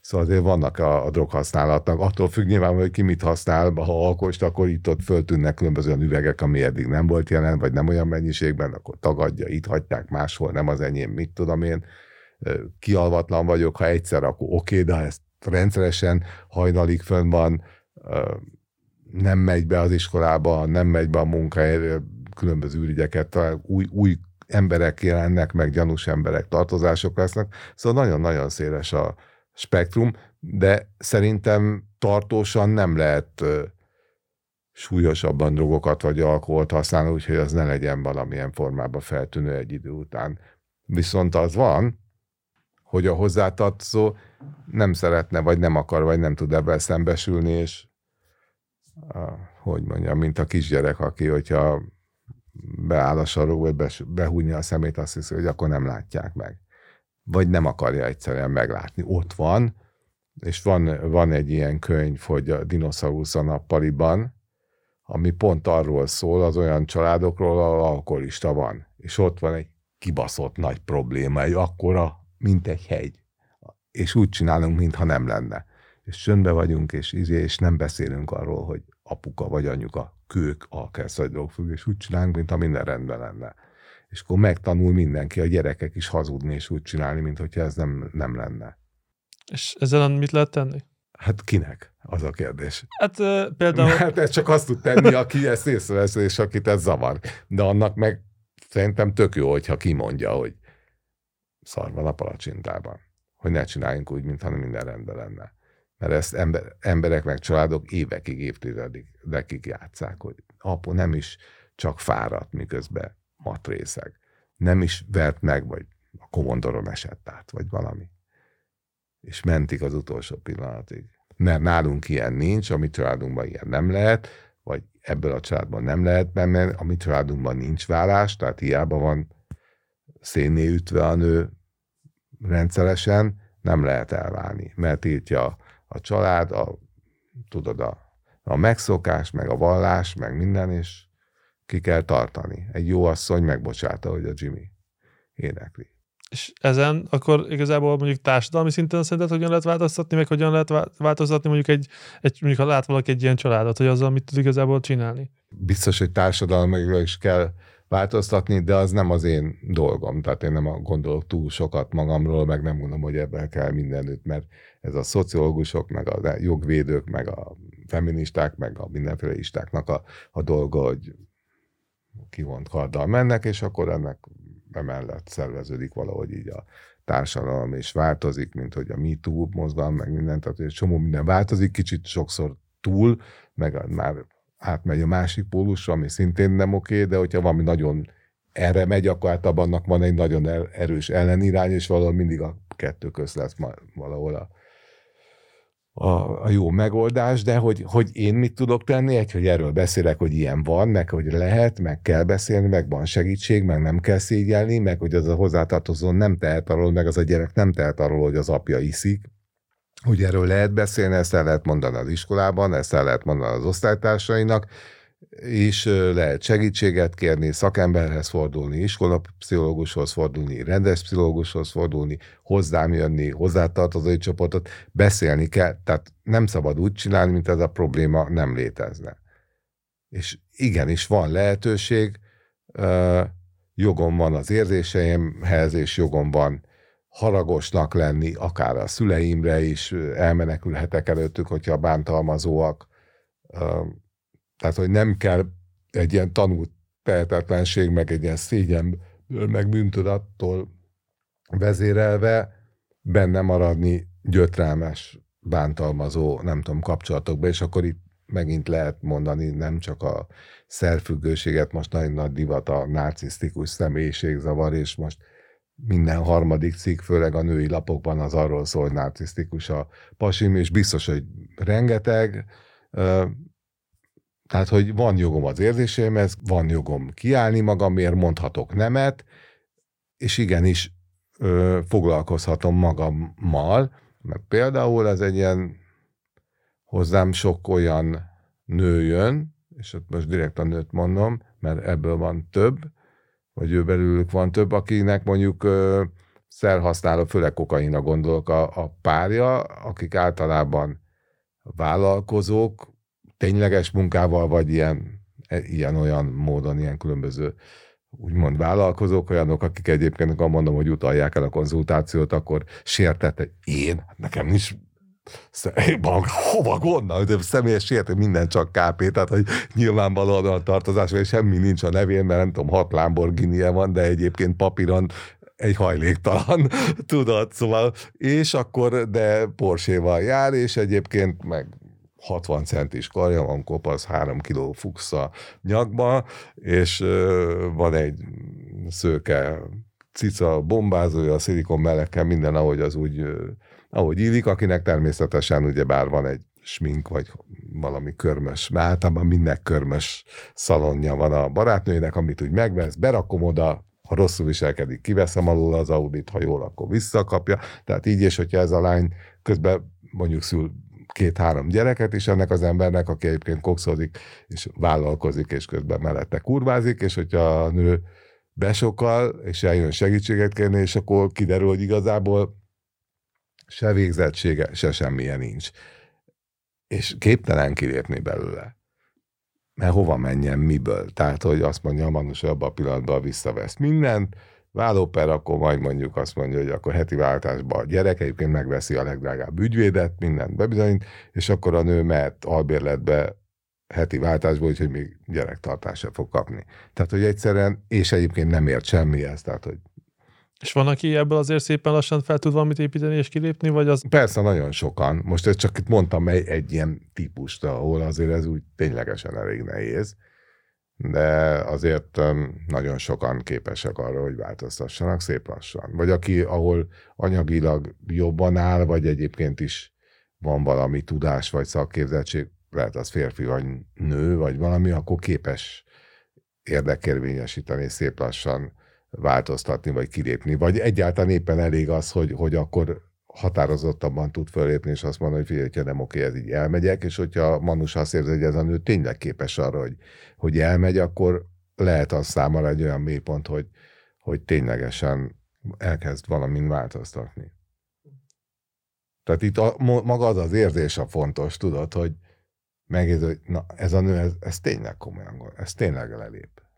Szóval azért vannak a, a droghasználatnak. Attól függ nyilván, hogy ki mit használ, ha alkost, akkor itt ott föltűnnek különböző üvegek, ami eddig nem volt jelen, vagy nem olyan mennyiségben, akkor tagadja, itt hagyják máshol, nem az enyém, mit tudom én. Kialvatlan vagyok, ha egyszer, akkor oké, de ha ezt rendszeresen hajnalig fönn van, nem megy be az iskolába, nem megy be a munkahelyre, különböző ügyeket, új, új emberek jelennek, meg gyanús emberek, tartozások lesznek. Szóval nagyon-nagyon széles a, spektrum, de szerintem tartósan nem lehet súlyosabban drogokat vagy alkoholt használni, úgyhogy az ne legyen valamilyen formában feltűnő egy idő után. Viszont az van, hogy a hozzátartozó nem szeretne, vagy nem akar, vagy nem tud ebben szembesülni, és hogy mondjam, mint a kisgyerek, aki, hogyha beáll a sarokba, behúnyja a szemét, azt hiszi, hogy akkor nem látják meg vagy nem akarja egyszerűen meglátni. Ott van, és van, van egy ilyen könyv, hogy a dinoszaurusz a nappaliban, ami pont arról szól, az olyan családokról, ahol alkoholista van. És ott van egy kibaszott nagy probléma, egy akkora, mint egy hegy. És úgy csinálunk, mintha nem lenne. és csöndbe vagyunk, és, izé, és nem beszélünk arról, hogy apuka vagy anyuka kők, drogfügg, és úgy csinálunk, mint ha minden rendben lenne. És akkor megtanul mindenki, a gyerekek is hazudni, és úgy csinálni, mint hogyha ez nem, nem lenne. És ezzel mit lehet tenni? Hát kinek? Az a kérdés. Hát uh, például... Hát ez csak azt tud tenni, aki ezt észrevesz, és akit ez zavar. De annak meg szerintem tök jó, hogyha kimondja, hogy szar van a palacsintában. Hogy ne csináljunk úgy, mintha minden rendben lenne. Mert ezt ember, emberek meg családok évekig, évtizedekig játszák, hogy apu nem is csak fáradt, miközben matrészeg. Nem is vert meg, vagy a komondoron esett át, vagy valami. És mentik az utolsó pillanatig. Mert nálunk ilyen nincs, a mi családunkban ilyen nem lehet, vagy ebből a családban nem lehet, mert a mi családunkban nincs vállás, tehát hiába van szénné ütve a nő rendszeresen, nem lehet elválni, mert tiltja a család, a, tudod, a, a megszokás, meg a vallás, meg minden, és ki kell tartani. Egy jó asszony megbocsáta, hogy a Jimmy énekli. És ezen akkor igazából mondjuk társadalmi szinten szerinted hogyan lehet változtatni, meg hogyan lehet változtatni mondjuk egy, egy mondjuk ha lát valaki egy ilyen családot, hogy azzal mit tud igazából csinálni? Biztos, hogy társadalmilag is kell változtatni, de az nem az én dolgom. Tehát én nem gondolok túl sokat magamról, meg nem mondom, hogy ebben kell mindenütt, mert ez a szociológusok, meg a jogvédők, meg a feministák, meg a mindenféle istáknak a, a dolga, hogy kivont karddal mennek, és akkor ennek emellett szerveződik valahogy így a társadalom, és változik, mint hogy a MeToo mozgalom, meg minden, tehát egy csomó minden változik, kicsit sokszor túl, meg már átmegy a másik pólusra, ami szintén nem oké, de hogyha valami nagyon erre megy, akkor általában annak van egy nagyon erős ellenirány, és valahol mindig a kettő köz lesz valahol a, a, a jó megoldás, de hogy, hogy én mit tudok tenni, egy, hogy erről beszélek, hogy ilyen van, meg hogy lehet, meg kell beszélni, meg van segítség, meg nem kell szégyelni, meg hogy az a hozzátartozó nem tehet arról, meg az a gyerek nem tehet arról, hogy az apja iszik, hogy erről lehet beszélni, ezt el lehet mondani az iskolában, ezt el lehet mondani az osztálytársainak, és lehet segítséget kérni, szakemberhez fordulni, iskolapszichológushoz fordulni, rendes pszichológushoz fordulni, hozzám jönni, hozzátartozói csoportot, beszélni kell, tehát nem szabad úgy csinálni, mint ez a probléma nem létezne. És igenis van lehetőség, jogom van az érzéseimhez, és jogom van haragosnak lenni, akár a szüleimre is elmenekülhetek előttük, hogyha bántalmazóak. Tehát, hogy nem kell egy ilyen tanult tehetetlenség, meg egy ilyen szégyen, meg bűntudattól vezérelve benne maradni gyötrelmes, bántalmazó, nem tudom, kapcsolatokba, és akkor itt megint lehet mondani nem csak a szerfüggőséget, most nagyon nagy divat a narcisztikus személyiségzavar, és most minden harmadik cikk, főleg a női lapokban az arról szól, hogy narcisztikus a pasim, és biztos, hogy rengeteg, tehát, hogy van jogom az érzéseimhez, van jogom kiállni magamért, mondhatok nemet, és igenis foglalkozhatom magammal, mert például ez egy ilyen hozzám sok olyan nő jön, és ott most direkt a nőt mondom, mert ebből van több, vagy ő belőlük van több, akinek mondjuk szerhasználó, főleg kokainra gondolok a, a párja, akik általában vállalkozók, tényleges munkával, vagy ilyen, e, ilyen-olyan módon, ilyen különböző úgymond vállalkozók, olyanok, akik egyébként, ha mondom, hogy utalják el a konzultációt, akkor sértette, én, hát nekem nincs van, hova gondol, de személyes sértő, minden csak KP, tehát hogy nyilvánvalóan a tartozás, vagy semmi nincs a nevén, mert nem tudom, hat lamborghini van, de egyébként papíron egy hajléktalan, tudod, szóval, és akkor, de Porsche-val jár, és egyébként meg 60 centis karja van, kopasz, 3 kiló fuchs a nyakba, és van egy szőke cica bombázója, a szilikon melekkel, minden, ahogy az úgy ahogy illik, akinek természetesen ugye bár van egy smink, vagy valami körmös, mert általában minden körmös szalonja van a barátnőjének, amit úgy megvesz, berakom oda, ha rosszul viselkedik, kiveszem alul az audit, ha jól, akkor visszakapja. Tehát így és hogyha ez a lány közben mondjuk szül két-három gyereket is ennek az embernek, aki egyébként kokszodik, és vállalkozik, és közben mellette kurvázik, és hogyha a nő besokal, és eljön segítséget kérni, és akkor kiderül, hogy igazából se végzettsége, se semmilyen nincs. és képtelen kilépni belőle. Mert hova menjen, miből? Tehát, hogy azt mondja a Manus, abban a pillanatban visszavesz mindent, vállóper, akkor majd mondjuk azt mondja, hogy akkor heti váltásban a gyerek egyébként megveszi a legdrágább ügyvédet, mindent bebizonyít, és akkor a nő mehet albérletbe heti váltásból, úgyhogy még gyerektartásra fog kapni. Tehát, hogy egyszerűen, és egyébként nem ért semmihez, tehát, hogy és van, aki ebből azért szépen lassan fel tud valamit építeni és kilépni, vagy az... Persze, nagyon sokan. Most ezt csak itt mondtam egy, egy ilyen típust, ahol azért ez úgy ténylegesen elég nehéz, de azért nagyon sokan képesek arra, hogy változtassanak szép lassan. Vagy aki, ahol anyagilag jobban áll, vagy egyébként is van valami tudás, vagy szakképzettség, lehet az férfi, vagy nő, vagy valami, akkor képes érdekérvényesíteni szép lassan változtatni, vagy kilépni. Vagy egyáltalán éppen elég az, hogy, hogy akkor határozottabban tud fölépni, és azt mondani, hogy figyelj, hogyha nem oké, ez így elmegyek, és hogyha Manus azt érzi, hogy ez a nő tényleg képes arra, hogy, hogy elmegy, akkor lehet az számára egy olyan mélypont, hogy, hogy ténylegesen elkezd valamin változtatni. Tehát itt a, maga az az érzés a fontos, tudod, hogy megérzi, hogy na, ez a nő, ez, ez tényleg komolyan, ez tényleg lelép.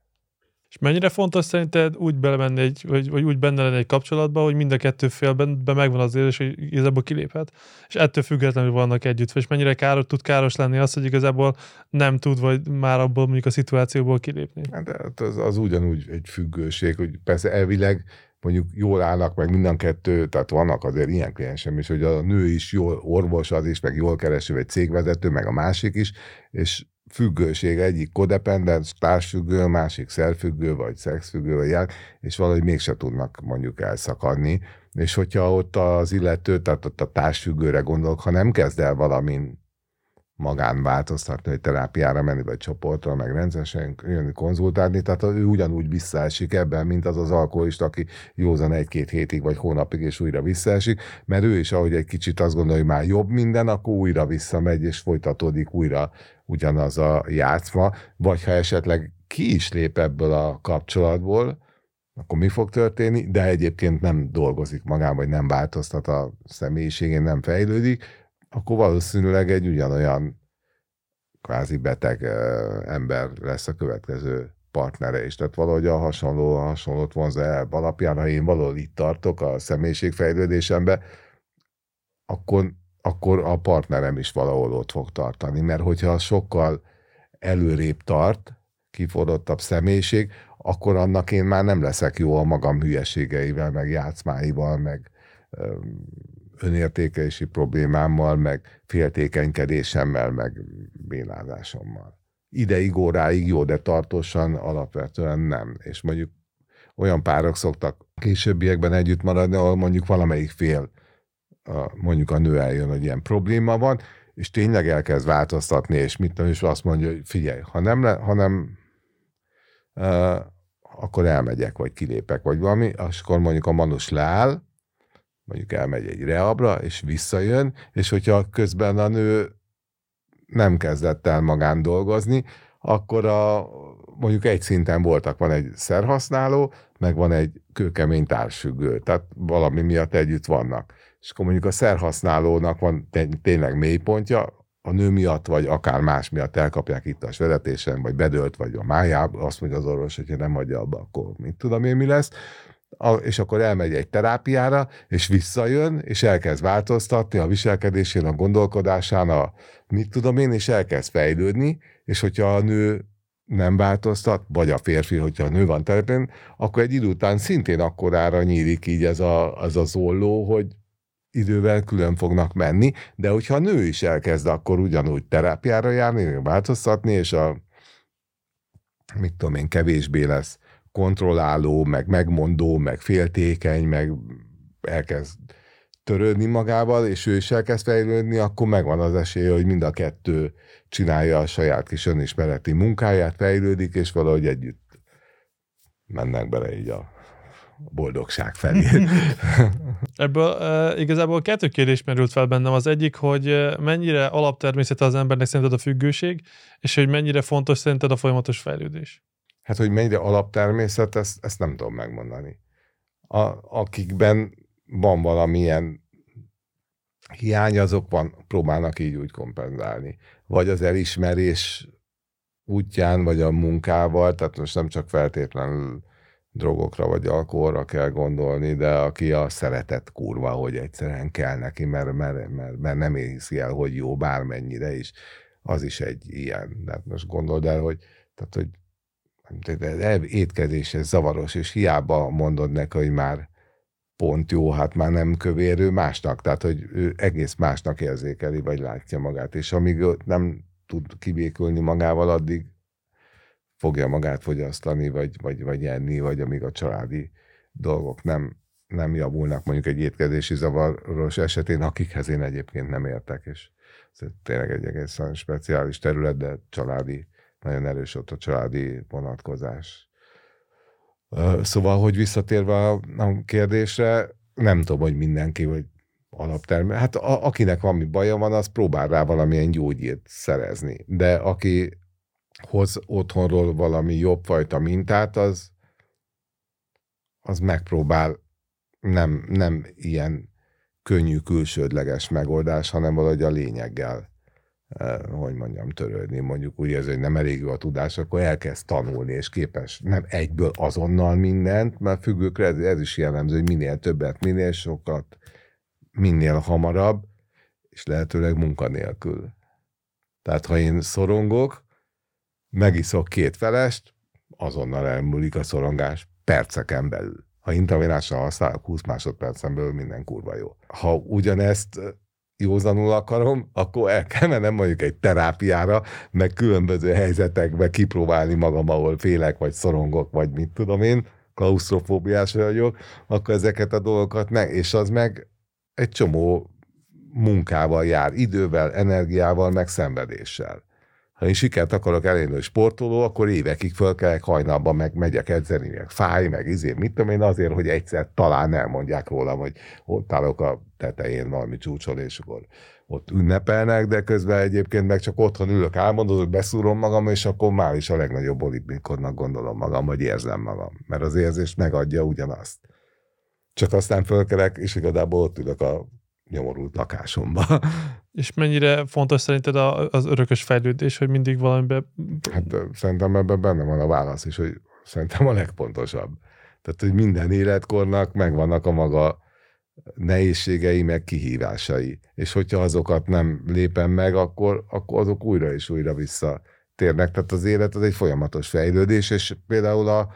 És mennyire fontos szerinted úgy belemenni egy, vagy, vagy úgy benne lenni egy kapcsolatba, hogy mind a kettő félben be megvan az érzés, hogy igazából kiléphet, és ettől függetlenül vannak együtt, és mennyire káros, tud káros lenni az, hogy igazából nem tud, vagy már abból mondjuk a szituációból kilépni. Hát de az, az ugyanúgy egy függőség, hogy persze elvileg mondjuk jól állnak meg minden kettő, tehát vannak azért ilyen kliensem is, hogy a nő is jól orvos az is, meg jól kereső egy cégvezető, meg a másik is, és függőség, egyik kodependens, társfüggő, másik szerfüggő, vagy szexfüggő, vagy jár, és valahogy mégse tudnak mondjuk elszakadni. És hogyha ott az illető, tehát ott a társfüggőre gondolok, ha nem kezd el valamin magán változtatni, hogy terápiára menni, vagy csoportra, meg rendszeresen jönni konzultálni, tehát ő ugyanúgy visszaesik ebben, mint az az alkoholista, aki józan egy-két hétig vagy hónapig, és újra visszaesik, mert ő is, ahogy egy kicsit azt gondolja, hogy már jobb minden, akkor újra visszamegy, és folytatódik újra ugyanaz a játszma, vagy ha esetleg ki is lép ebből a kapcsolatból, akkor mi fog történni, de egyébként nem dolgozik magán, vagy nem változtat a személyiségén, nem fejlődik, akkor valószínűleg egy ugyanolyan kvázi beteg ember lesz a következő partnere is. Tehát valahogy a hasonló, a hasonlót vonza el alapján, ha én valahol itt tartok a személyiségfejlődésembe, akkor, akkor a partnerem is valahol ott fog tartani. Mert hogyha sokkal előrébb tart, kiforrottabb személyiség, akkor annak én már nem leszek jó a magam hülyeségeivel, meg játszmáival, meg önértékelési problémámmal, meg féltékenykedésemmel, meg bénázásommal. Ideig, óráig jó, de tartósan alapvetően nem. És mondjuk olyan párok szoktak későbbiekben együtt maradni, ahol mondjuk valamelyik fél, mondjuk a nő eljön, hogy ilyen probléma van, és tényleg elkezd változtatni, és mit tudom, és azt mondja, hogy figyelj, ha nem, le, ha nem uh, akkor elmegyek, vagy kilépek, vagy valami, akkor mondjuk a manus leáll, mondjuk elmegy egy reabra, és visszajön, és hogyha közben a nő nem kezdett el magán dolgozni, akkor a, mondjuk egy szinten voltak, van egy szerhasználó, meg van egy kőkemény társfüggő, tehát valami miatt együtt vannak. És akkor mondjuk a szerhasználónak van tényleg mélypontja, a nő miatt, vagy akár más miatt elkapják itt a vezetésen, vagy bedölt, vagy a májába, azt mondja az orvos, hogyha nem adja abba, akkor mit tudom én mi lesz. És akkor elmegy egy terápiára, és visszajön, és elkezd változtatni a viselkedésén, a gondolkodásán, a mit tudom én, és elkezd fejlődni, és hogyha a nő nem változtat, vagy a férfi, hogyha a nő van terepen, akkor egy idő után szintén akkorára nyílik így ez a, az a zolló, hogy idővel külön fognak menni, de hogyha a nő is elkezd akkor ugyanúgy terápiára járni, változtatni, és a mit tudom én, kevésbé lesz kontrolláló, meg megmondó, meg féltékeny, meg elkezd törődni magával, és ő is elkezd fejlődni, akkor megvan az esélye, hogy mind a kettő csinálja a saját kis önismereti munkáját, fejlődik, és valahogy együtt mennek bele így a boldogság felé. Ebből uh, igazából kettő kérdés merült fel bennem. Az egyik, hogy mennyire alaptermészete az embernek szerinted a függőség, és hogy mennyire fontos szerinted a folyamatos fejlődés? Hát, hogy mennyire alaptermészet, ezt, ezt nem tudom megmondani. A, akikben van valamilyen hiány, azok van, próbálnak így úgy kompenzálni. Vagy az elismerés útján, vagy a munkával, tehát most nem csak feltétlenül drogokra vagy alkoholra kell gondolni, de aki a szeretet kurva, hogy egyszerűen kell neki, mert, mert, mert, mert nem hiszi el, hogy jó bármennyire is, az is egy ilyen. De most gondold el, hogy, tehát, hogy étkezés, ez zavaros, és hiába mondod neki, hogy már pont jó, hát már nem kövérő másnak, tehát hogy ő egész másnak érzékeli, vagy látja magát, és amíg nem tud kibékülni magával, addig fogja magát fogyasztani, vagy, vagy, vagy enni, vagy amíg a családi dolgok nem, nem javulnak mondjuk egy étkezési zavaros esetén, akikhez én egyébként nem értek, és ez tényleg egy egészen speciális terület, de családi, nagyon erős ott a családi vonatkozás. Szóval, hogy visszatérve a kérdésre, nem tudom, hogy mindenki, hogy alaptermé. Hát a, akinek valami baja van, az próbál rá valamilyen gyógyírt szerezni. De aki hoz otthonról valami jobb fajta mintát, az, az megpróbál nem, nem ilyen könnyű külsődleges megoldás, hanem valahogy a lényeggel, eh, hogy mondjam, törődni. Mondjuk úgy érzi, hogy nem elég jó a tudás, akkor elkezd tanulni, és képes nem egyből azonnal mindent, mert függőkre ez, ez is jellemző, hogy minél többet, minél sokat, minél hamarabb, és lehetőleg munkanélkül. Tehát ha én szorongok, megiszok két felest, azonnal elmúlik a szorongás perceken belül. Ha intravénással használok, 20 másodpercen belül minden kurva jó. Ha ugyanezt józanul akarom, akkor el kell mennem mondjuk egy terápiára, meg különböző helyzetekbe kipróbálni magam, ahol félek, vagy szorongok, vagy mit tudom én, klaustrofóbiás vagyok, akkor ezeket a dolgokat meg, és az meg egy csomó munkával jár, idővel, energiával, meg szenvedéssel ha én sikert akarok elérni, hogy sportoló, akkor évekig fölkelek hajnalban, meg megyek edzeni, meg fáj, meg izé, mit tudom én, azért, hogy egyszer talán elmondják rólam, hogy ott állok a tetején valami csúcson, és akkor ott ünnepelnek, de közben egyébként meg csak otthon ülök, álmodozok, beszúrom magam, és akkor már is a legnagyobb olimpikonnak gondolom magam, vagy érzem magam. Mert az érzés megadja ugyanazt. Csak aztán fölkelek, és igazából ott ülök a nyomorult lakásomba. És mennyire fontos szerinted az örökös fejlődés, hogy mindig valamiben... Hát szerintem ebben benne van a válasz is, hogy szerintem a legfontosabb. Tehát, hogy minden életkornak megvannak a maga nehézségei, meg kihívásai. És hogyha azokat nem lépem meg, akkor, akkor azok újra és újra visszatérnek. Tehát az élet az egy folyamatos fejlődés, és például a,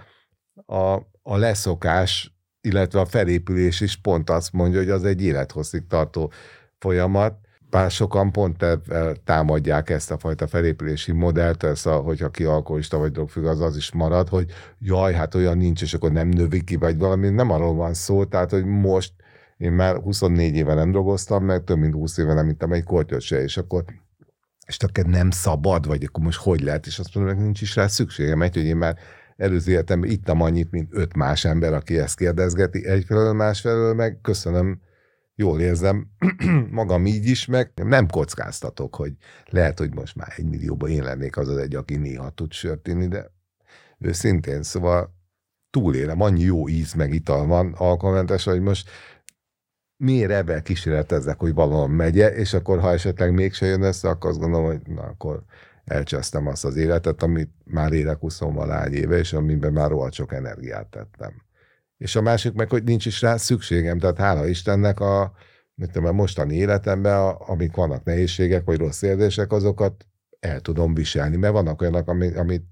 a, a leszokás illetve a felépülés is pont azt mondja, hogy az egy élethosszig tartó folyamat. Bár sokan pont támadják ezt a fajta felépülési modellt, ez a, hogyha ki alkoholista vagy drogfügg, az az is marad, hogy jaj, hát olyan nincs, és akkor nem növik ki, vagy valami, nem arról van szó, tehát, hogy most én már 24 éve nem drogoztam, meg több mint 20 éve nem ittam egy kortyot és akkor és akkor nem szabad, vagy akkor most hogy lehet, és azt mondom, hogy nincs is rá szükségem, mert hogy én már előző életemben ittam annyit, mint öt más ember, aki ezt kérdezgeti, egyfelől, másfelől meg köszönöm, jól érzem magam így is, meg nem kockáztatok, hogy lehet, hogy most már egy millióban én lennék az az egy, aki néha tud sört inni, de őszintén, szóval túlélem, annyi jó íz meg ital van alkoholmentes, hogy most miért ebben kísérletezek, hogy valahol megye, és akkor ha esetleg mégse jön össze, akkor azt gondolom, hogy na, akkor elcsesztem azt az életet, amit már élek 20 lány éve, és amiben már rohadt sok energiát tettem. És a másik meg, hogy nincs is rá szükségem, tehát hála Istennek a, mit tudom, a mostani életemben, a, amik vannak nehézségek, vagy rossz érzések, azokat el tudom viselni, mert vannak olyanok, amit, amit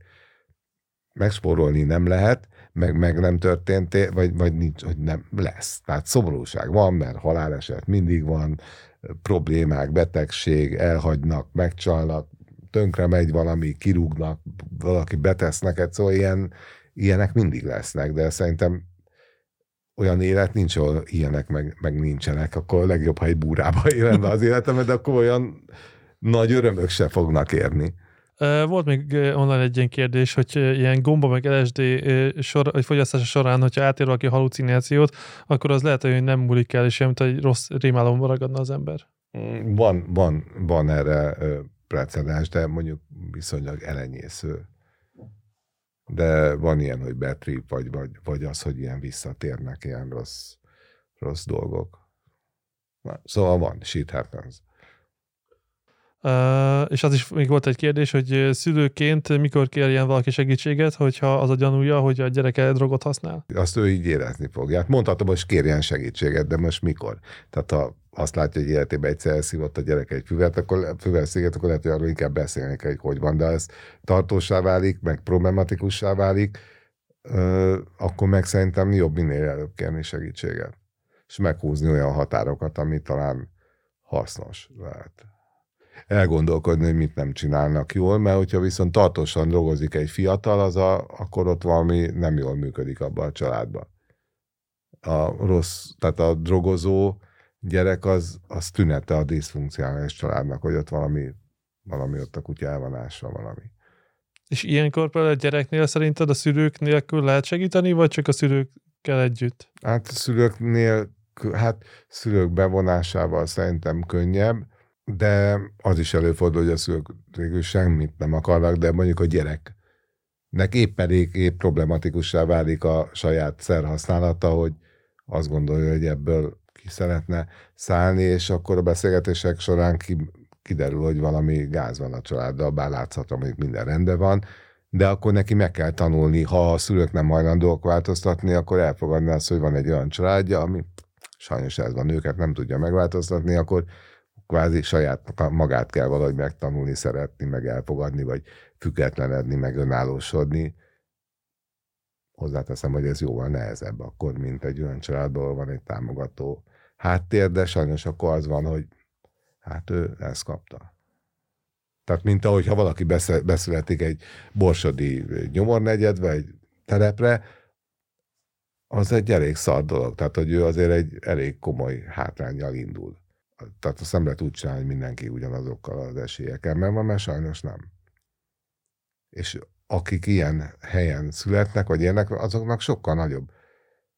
megspórolni nem lehet, meg, meg nem történt, vagy, vagy nincs, hogy nem lesz. Tehát szomorúság van, mert haláleset mindig van, problémák, betegség, elhagynak, megcsalnak, tönkre megy valami, kirúgnak, valaki betesz neked, szóval ilyen, ilyenek mindig lesznek, de szerintem olyan élet nincs, ahol ilyenek meg, meg nincsenek, akkor legjobb, ha egy búrába élne az életem, de akkor olyan nagy örömök se fognak érni. Volt még onnan egy ilyen kérdés, hogy ilyen gomba meg LSD sor, vagy fogyasztása során, hogyha átér valaki halucinációt, akkor az lehet, hogy nem múlik el, és mint egy rossz rémálomba ragadna az ember. Mm, van, van, van erre precedens, de mondjuk viszonylag elenyésző. De van ilyen, hogy betrip, vagy, vagy, vagy az, hogy ilyen visszatérnek ilyen rossz, rossz dolgok. Na, szóval van, shit happens. Uh, és az is még volt egy kérdés, hogy szülőként mikor kérjen valaki segítséget, hogyha az a gyanúja, hogy a gyereke drogot használ? Azt ő így érezni fogja. Hát mondhatom, hogy kérjen segítséget, de most mikor? Tehát ha azt látja, hogy életében egyszer elszívott a gyerek egy füvet, akkor füvet sziget, akkor lehet, hogy arról inkább beszélni hogy hogy van, de ez tartósá válik, meg problematikussá válik, akkor meg szerintem jobb minél előbb kérni segítséget. És meghúzni olyan határokat, ami talán hasznos lehet. Elgondolkodni, hogy mit nem csinálnak jól, mert hogyha viszont tartósan drogozik egy fiatal, az a, akkor ott valami nem jól működik abban a családban. A rossz, tehát a drogozó gyerek az, az tünete a diszfunkcionális családnak, hogy ott valami, valami ott a kutya elvonása valami. És ilyenkor például a gyereknél szerinted a szülők nélkül lehet segíteni, vagy csak a szülőkkel együtt? Hát a szülőknél, hát szülők bevonásával szerintem könnyebb, de az is előfordul, hogy a szülők végül semmit nem akarnak, de mondjuk a gyereknek épp elég épp problematikussá válik a saját szerhasználata, hogy azt gondolja, hogy ebből ki szeretne szállni, és akkor a beszélgetések során ki, kiderül, hogy valami gáz van a családdal, bár láthatom, hogy minden rendben van, de akkor neki meg kell tanulni, ha a szülők nem hajlandóak változtatni, akkor elfogadni azt, hogy van egy olyan családja, ami sajnos ez van, őket nem tudja megváltoztatni, akkor kvázi saját magát kell valahogy megtanulni, szeretni, meg elfogadni, vagy függetlenedni, meg önállósodni. Hozzáteszem, hogy ez jóval nehezebb akkor, mint egy olyan családból van egy támogató háttér, de sajnos akkor az van, hogy hát ő ezt kapta. Tehát mint ahogy ha valaki beszületik egy borsodi nyomornegyedbe, egy telepre, az egy elég szar dolog. Tehát, hogy ő azért egy elég komoly hátrányjal indul. Tehát azt nem lehet úgy csinálni, hogy mindenki ugyanazokkal az esélyekkel mert van, mert sajnos nem. És akik ilyen helyen születnek, vagy ilyenek, azoknak sokkal nagyobb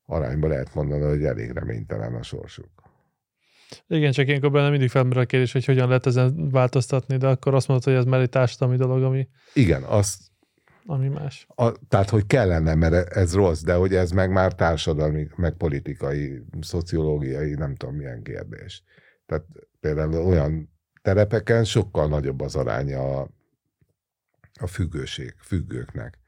arányban lehet mondani, hogy elég reménytelen a sorsuk. Igen, csak ilyenkor benne mindig felmerül a kérdés, hogy hogyan lehet ezen változtatni, de akkor azt mondod, hogy ez már egy társadalmi dolog, ami... Igen, azt... Ami más. A, tehát, hogy kellene, mert ez rossz, de hogy ez meg már társadalmi, meg politikai, szociológiai, nem tudom milyen kérdés. Tehát például olyan terepeken sokkal nagyobb az aránya a, a függőség, függőknek.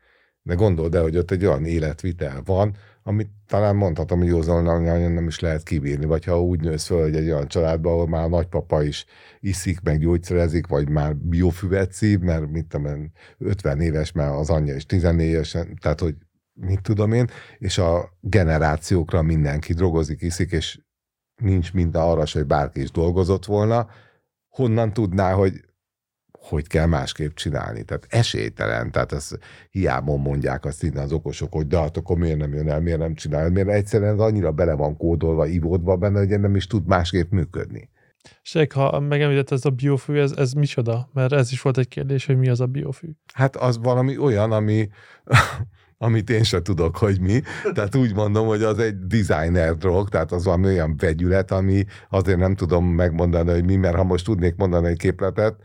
De gondold el, hogy ott egy olyan életvitel van, amit talán mondhatom, hogy józan nem is lehet kibírni, vagy ha úgy nősz föl, hogy egy olyan családban, ahol már a nagypapa is iszik, meg gyógyszerezik, vagy már biofüvet szív, mert mit tudom én, 50 éves, mert az anyja is 14 éves, tehát hogy mit tudom én, és a generációkra mindenki drogozik, iszik, és nincs minden arra hogy bárki is dolgozott volna, honnan tudná, hogy hogy kell másképp csinálni. Tehát esélytelen, tehát ezt hiába mondják azt innen az okosok, hogy de hát akkor miért nem jön el, miért nem csinál, miért egyszerűen ez annyira bele van kódolva, ivódva benne, hogy nem is tud másképp működni. Ség, ha megemlített ez a biofű, ez, ez micsoda? Mert ez is volt egy kérdés, hogy mi az a biofű. Hát az valami olyan, ami, amit én sem tudok, hogy mi. Tehát úgy mondom, hogy az egy designer drog, tehát az valami olyan vegyület, ami azért nem tudom megmondani, hogy mi, mert ha most tudnék mondani egy képletet,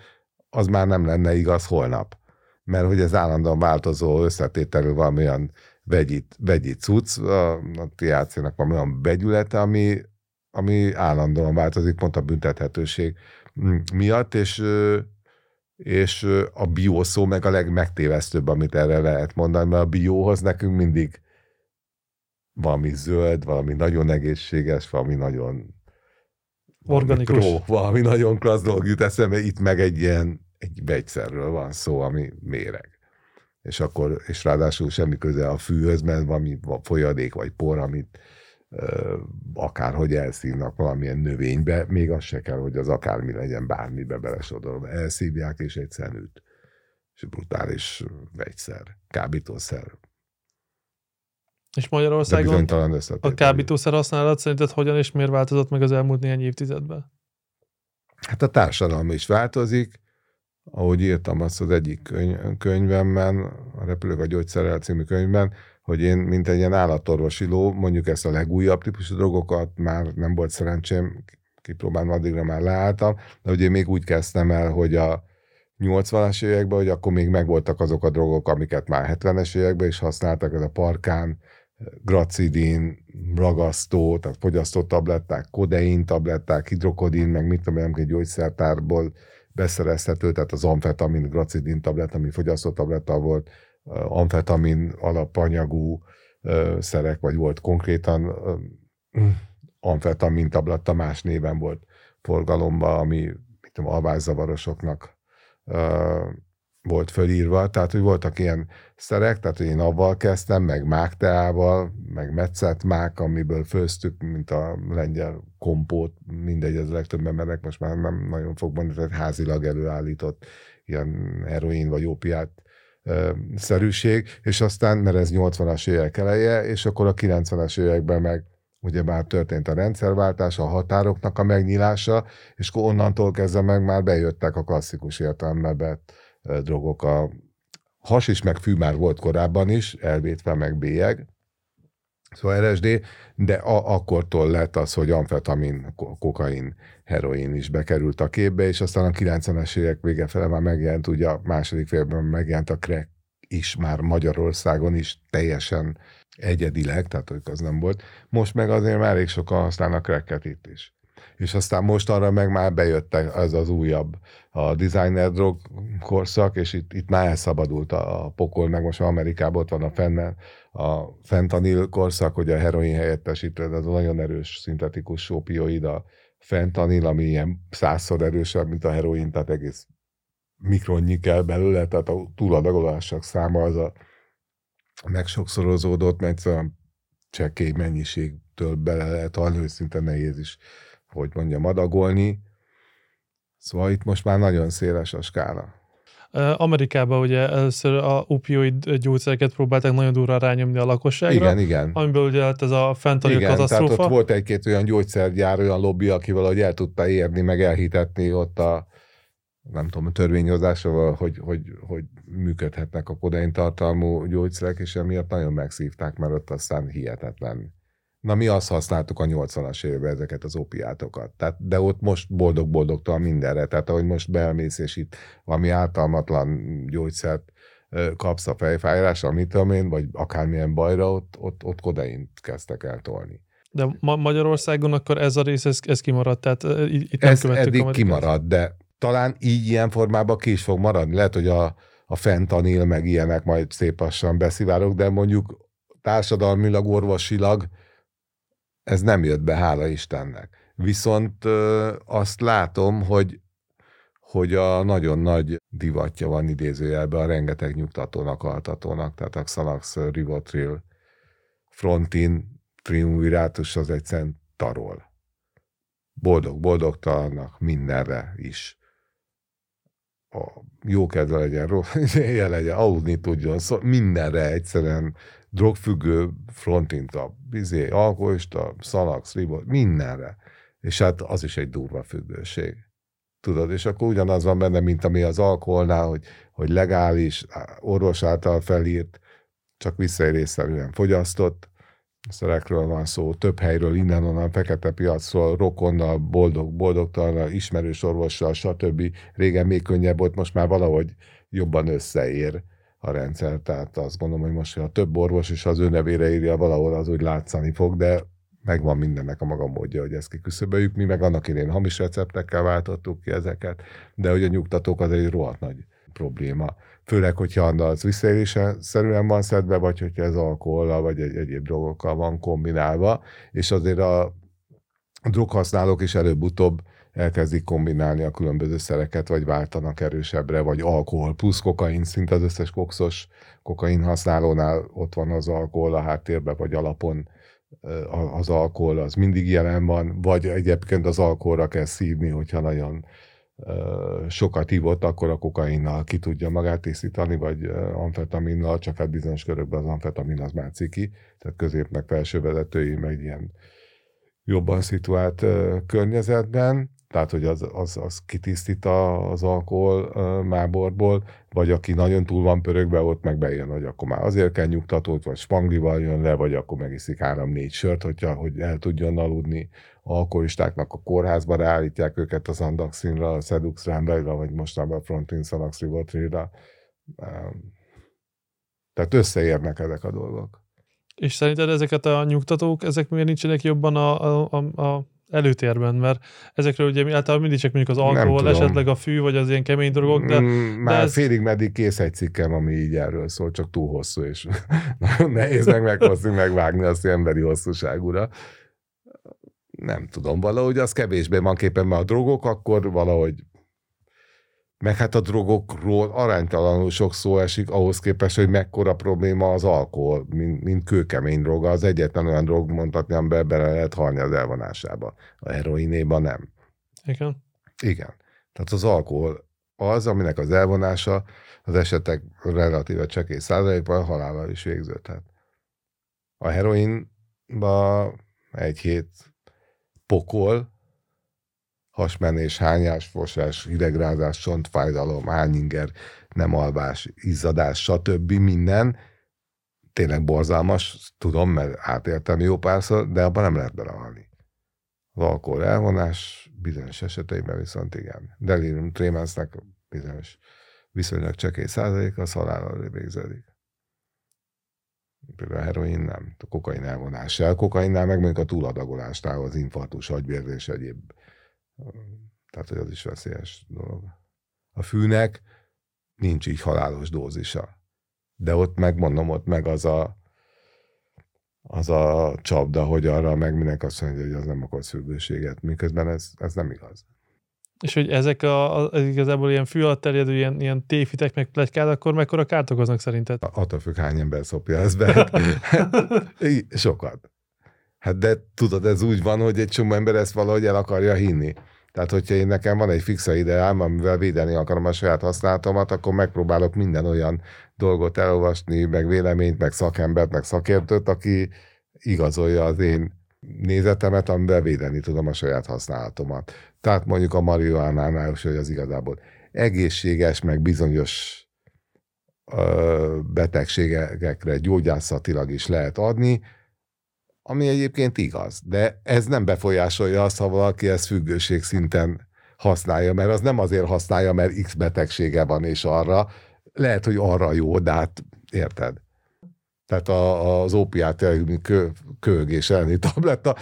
az már nem lenne igaz holnap. Mert hogy ez állandóan változó összetételű valamilyen vegyit, vegyit cucc, a, a THC-nek van olyan vegyülete, ami, ami állandóan változik, pont a büntethetőség miatt, és, és a bió szó meg a legmegtévesztőbb, amit erre lehet mondani, mert a bióhoz nekünk mindig valami zöld, valami nagyon egészséges, valami nagyon organikus. Valami, pro, valami nagyon klassz dolog jut eszembe, itt meg egy ilyen egy vegyszerről van szó, ami méreg. És akkor, és ráadásul semmi köze a fűhöz, mert valami folyadék vagy por, amit ö, akárhogy elszívnak valamilyen növénybe, még az se kell, hogy az akármi legyen, bármibe belesodorva. Elszívják, és egy szenült. És brutális vegyszer, kábítószer. És Magyarországon a kábítószer használat szerinted hogyan és miért változott meg az elmúlt néhány évtizedben? Hát a társadalom is változik, ahogy írtam azt az egyik könyv, könyvemben, a Repülők a gyógyszerrel című könyvben, hogy én, mint egy ilyen állatorvosi ló, mondjuk ezt a legújabb típusú drogokat már nem volt szerencsém kipróbálni, addigra már leálltam, de ugye még úgy kezdtem el, hogy a 80-as években, hogy akkor még megvoltak azok a drogok, amiket már 70-es években is használtak, ez a parkán, gracidin, ragasztó, tehát fogyasztott tabletták, kodein tabletták, hidrokodin, meg mit tudom én, egy gyógyszertárból beszerezhető, tehát az amfetamin, gracidin tabletta, ami fogyasztott tabletta volt, amfetamin alapanyagú szerek, vagy volt konkrétan amfetamin tabletta, más néven volt forgalomban, ami mit tudom, alvászzavarosoknak volt fölírva, tehát hogy voltak ilyen szerek, tehát hogy én avval kezdtem, meg mágteával, meg metszett mák, amiből főztük, mint a lengyel kompót, mindegy, ez a legtöbb embernek most már nem nagyon fog mondani, tehát házilag előállított ilyen heroin vagy ópiát szerűség, és aztán, mert ez 80-as évek eleje, és akkor a 90-es években meg ugyebár történt a rendszerváltás, a határoknak a megnyílása, és akkor onnantól kezdve meg már bejöttek a klasszikus értelmebe drogok. A has is, meg fű már volt korábban is, elvétve meg bélyeg, szóval LSD, de a, akkortól lett az, hogy amfetamin, kokain, heroin is bekerült a képbe, és aztán a 90-es évek vége fele már megjelent, ugye a második félben megjelent a crack is már Magyarországon is teljesen egyedileg, tehát hogy az nem volt. Most meg azért már elég sokan használnak cracket itt is és aztán most arra meg már bejöttek ez az újabb a designer drog korszak, és itt, itt már elszabadult a, a pokol, meg most Amerikában ott van a fennel, a fentanil korszak, hogy a heroin helyettesítő, ez a nagyon erős szintetikus opioid, a fentanil, ami ilyen százszor erősebb, mint a heroin, tehát egész mikronnyi kell belőle, tehát a túladagolások száma az a megsokszorozódott, mert egyszerűen csekély mennyiségtől bele lehet halni, hogy szinte nehéz is hogy mondjam, adagolni. Szóval itt most már nagyon széles a skála. Amerikában ugye először a opioid gyógyszereket próbálták nagyon durva rányomni a lakosságra. Igen, igen. Amiből ugye lett ez a fentanil igen, katasztrófa. tehát ott volt egy-két olyan gyógyszergyár, olyan lobby, aki valahogy el tudta érni, meg elhitetni ott a nem tudom, a törvényhozásával, hogy, hogy, hogy működhetnek a kodein tartalmú gyógyszerek, és emiatt nagyon megszívták, mert ott aztán hihetetlen Na mi azt használtuk a 80-as években ezeket az opiátokat. Tehát, de ott most boldog-boldogtalan mindenre. Tehát ahogy most beelmész, és itt valami általmatlan gyógyszert kapsz a fejfájásra, mit tudom én, vagy akármilyen bajra, ott, ott, ott kodeint kezdtek el tolni. De ma- Magyarországon akkor ez a rész, ez, ez kimaradt, tehát itt nem ez eddig kimaradt, de talán így ilyen formában ki is fog maradni. Lehet, hogy a, a fentanil meg ilyenek majd szép lassan beszivárok, de mondjuk társadalmilag, orvosilag ez nem jött be, hála Istennek. Viszont azt látom, hogy hogy a nagyon nagy divatja van idézőjelben a rengeteg nyugtatónak, altatónak, tehát a Xanax, Rivotril, Frontin, Triumvirátus az egyszerűen tarol. Boldog, boldogtalannak mindenre is. A jó kedve legyen, rossz, legyen, aludni tudjon, szóval mindenre egyszerűen drogfüggő frontinta, bizé, alkoholista, szalax, ribot, mindenre. És hát az is egy durva függőség. Tudod, és akkor ugyanaz van benne, mint ami az alkoholnál, hogy, hogy legális, orvos által felírt, csak visszaérésszerűen fogyasztott, szerekről van szó, több helyről, innen-onnan, fekete piacról, rokonnal, boldog, boldogtalannal, ismerős orvossal, stb. Régen még könnyebb volt, most már valahogy jobban összeér a rendszer, tehát azt gondolom, hogy most, ha több orvos is az ő nevére írja, valahol az úgy látszani fog, de megvan mindennek a maga módja, hogy ezt kiküszöböljük. Mi meg annak idén hamis receptekkel váltottuk ki ezeket, de hogy a nyugtatók az egy rohadt nagy probléma. Főleg, hogyha az szerűen van szedve, vagy hogyha ez alkohollal, vagy egy, egyéb drogokkal van kombinálva, és azért a droghasználók is előbb-utóbb elkezdik kombinálni a különböző szereket, vagy váltanak erősebbre, vagy alkohol plusz kokain, szinte az összes kokszos kokain használónál ott van az alkohol a háttérben, vagy alapon az alkohol az mindig jelen van, vagy egyébként az alkoholra kell szívni, hogyha nagyon sokat hívott, akkor a kokainnal ki tudja magát tisztítani, vagy amfetaminnal, csak hát bizonyos körökben az amfetamin az már ciki, tehát közép meg felső vezetői, meg ilyen jobban szituált környezetben tehát hogy az, az, az kitisztít az alkohol máborból, vagy aki nagyon túl van pörögve, ott meg bejön, hogy akkor már azért kell nyugtatót, vagy spanglival jön le, vagy akkor megiszik három-négy sört, hogyha, hogy el tudjon aludni. A alkoholistáknak a kórházba reállítják őket az andaxinra, a seduxránra, vagy mostanában a frontin szalaxribotrilra. Tehát összeérnek ezek a dolgok. És szerinted ezeket a nyugtatók, ezek miért nincsenek jobban a, a, a, a előtérben, mert ezekről ugye általában mindig csak mondjuk az alkohol, esetleg a fű, vagy az ilyen kemény dolgok, de... Mm, már de ez... félig meddig kész egy cikkem, ami így erről szól, csak túl hosszú, és nehéz meg meghozni, megvágni azt emberi hosszúságúra. Nem tudom, valahogy az kevésbé van képen, mert a drogok akkor valahogy meg hát a drogokról aránytalanul sok szó esik ahhoz képest, hogy mekkora probléma az alkohol, mint, mint kőkemény droga. Az egyetlen olyan drog, mondhatni, amiben bele lehet halni az elvonásába. A heroinéban nem. Igen. Igen. Tehát az alkohol az, aminek az elvonása az esetek relatíve csekély százalékban halállal is végződhet. A heroinba egy hét pokol, hasmenés, hányás, fosás, hidegrázás, csontfájdalom, hányinger, nem alvás, izzadás, stb. minden. Tényleg borzalmas, tudom, mert átéltem jó párszor, de abban nem lehet belehalni. Az alkohol elvonás bizonyos eseteiben viszont igen. Delirium trémensnek bizonyos viszonylag csekély százalék, az halállal végződik. Például a heroin nem, a kokain elvonással. Kokainnál meg mondjuk a túladagolásnál az infarktus, agyvérzés, egyéb tehát, hogy az is veszélyes dolog. A fűnek nincs így halálos dózisa. De ott megmondom, ott meg az a, az a csapda, hogy arra meg minek azt mondja, hogy az nem okoz függőséget, miközben ez, ez nem igaz. És hogy ezek a, a, igazából ilyen fű alatt terjedő ilyen, ilyen téfitek meg plegykál, akkor mekkora kárt okoznak szerinted? Attól függ, hány ember szopja ezt be. Sokat. Hát de tudod, ez úgy van, hogy egy csomó ember ezt valahogy el akarja hinni. Tehát, hogyha én nekem van egy fixa ideám, amivel védeni akarom a saját használatomat, akkor megpróbálok minden olyan dolgot elolvasni, meg véleményt, meg szakembert, meg szakértőt, aki igazolja az én nézetemet, amivel védeni tudom a saját használatomat. Tehát mondjuk a marihuánánál is, hogy az igazából egészséges, meg bizonyos ö, betegségekre gyógyászatilag is lehet adni, ami egyébként igaz, de ez nem befolyásolja azt, ha valaki ezt függőség szinten használja, mert az nem azért használja, mert X betegsége van, és arra, lehet, hogy arra jó, de hát érted? Tehát a, az ópiát kö, kölgés elleni tabletta,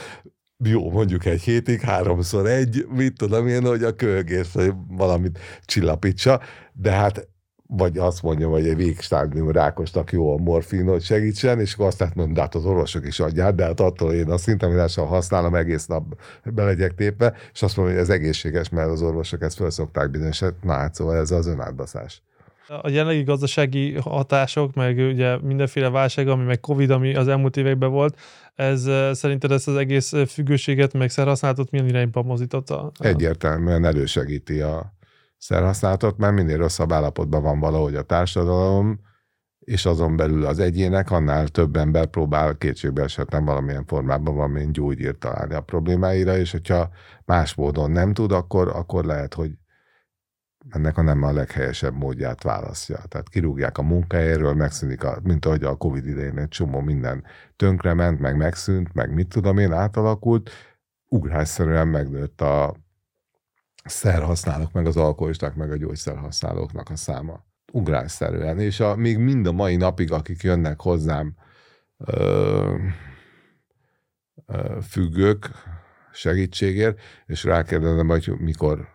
jó, mondjuk egy hétig, háromszor egy, mit tudom én, hogy a kölgés, vagy valamit csillapítsa, de hát vagy azt mondja, hogy egy végstádium rákosnak jó a morfin, hogy segítsen, és akkor azt mondom, de hát az orvosok is adják, de hát attól én a szintamizással használom, egész nap belegyek tépve, és azt mondom, hogy ez egészséges, mert az orvosok ezt felszokták bizonyos, na hát szóval ez az önátbaszás. A jelenlegi gazdasági hatások, meg ugye mindenféle válság, ami meg Covid, ami az elmúlt években volt, ez szerinted ezt az egész függőséget, meg szerhasználatot milyen irányba mozdította? Egyértelműen elősegíti a, szerhasználatot, mert minél rosszabb állapotban van valahogy a társadalom, és azon belül az egyének, annál több ember próbál kétségbe esetlen valamilyen formában valamilyen gyógyírt találni a problémáira, és hogyha más módon nem tud, akkor, akkor lehet, hogy ennek a nem a leghelyesebb módját választja. Tehát kirúgják a munkahelyéről, megszűnik, a, mint ahogy a Covid idején egy csomó minden tönkrement, meg megszűnt, meg mit tudom én, átalakult, ugrásszerűen megnőtt a, szerhasználók, meg az alkoholisták, meg a gyógyszerhasználóknak a száma. Ugrásszerűen. És a, még mind a mai napig, akik jönnek hozzám ö, ö, függők segítségért, és rákérdezem, hogy mikor,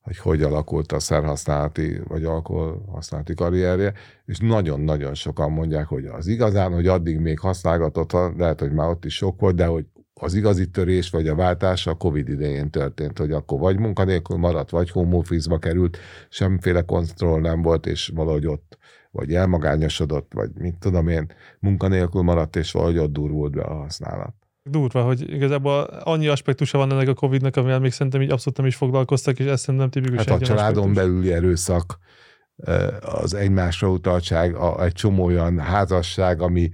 hogy hogy alakult a szerhasználati vagy alkoholhasználati karrierje, és nagyon-nagyon sokan mondják, hogy az igazán, hogy addig még használgatott, lehet, hogy már ott is sok volt, de hogy az igazi törés vagy a váltás a Covid idején történt, hogy akkor vagy munkanélkül maradt, vagy home került, semmiféle kontroll nem volt, és valahogy ott vagy elmagányosodott, vagy mit tudom én, munkanélkül maradt, és valahogy ott durvult be a használat. Durva, hogy igazából annyi aspektusa van ennek a Covid-nak, amivel még szerintem így abszolút nem is foglalkoztak, és ezt szerintem tipikus Hát a családon aspektus. belüli erőszak, az egymásra utaltság, egy csomó olyan házasság, ami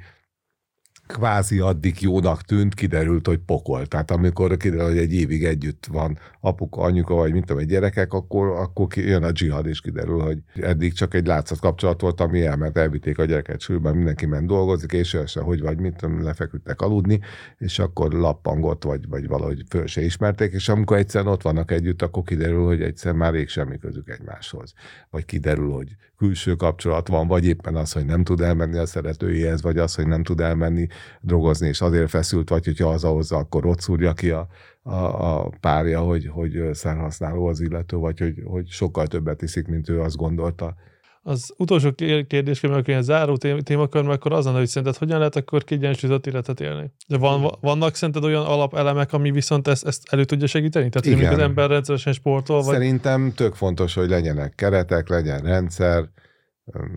kvázi addig jónak tűnt, kiderült, hogy pokol. Tehát amikor kiderül, hogy egy évig együtt van apuka, anyuka, vagy mint tudom, egy gyerekek, akkor, akkor jön a dzsihad, és kiderül, hogy eddig csak egy látszat kapcsolat volt, ami elment, elvitték a gyereket sűrűben, mindenki ment dolgozik, és se, hogy vagy mit tudom, lefeküdtek aludni, és akkor lappangott, vagy, vagy valahogy föl se ismerték, és amikor egyszerűen ott vannak együtt, akkor kiderül, hogy egyszer már rég semmi közük egymáshoz. Vagy kiderül, hogy külső kapcsolat van, vagy éppen az, hogy nem tud elmenni a szeretőjéhez, vagy az, hogy nem tud elmenni drogozni, és azért feszült, vagy hogyha az ahhoz, akkor ott szúrja ki a, a, a párja, hogy, hogy szerhasználó az illető, vagy hogy, hogy sokkal többet iszik, mint ő azt gondolta. Az utolsó kérdés, mert a záró témakör, mert akkor az lenne, hogy szerinted hogyan lehet akkor kiegyensúlyozott életet élni? De van, vannak szerinted olyan alapelemek, ami viszont ezt, ezt elő tudja segíteni? Tehát, Igen. hogy az ember rendszeresen sportol? Vagy... Szerintem tök fontos, hogy legyenek keretek, legyen rendszer,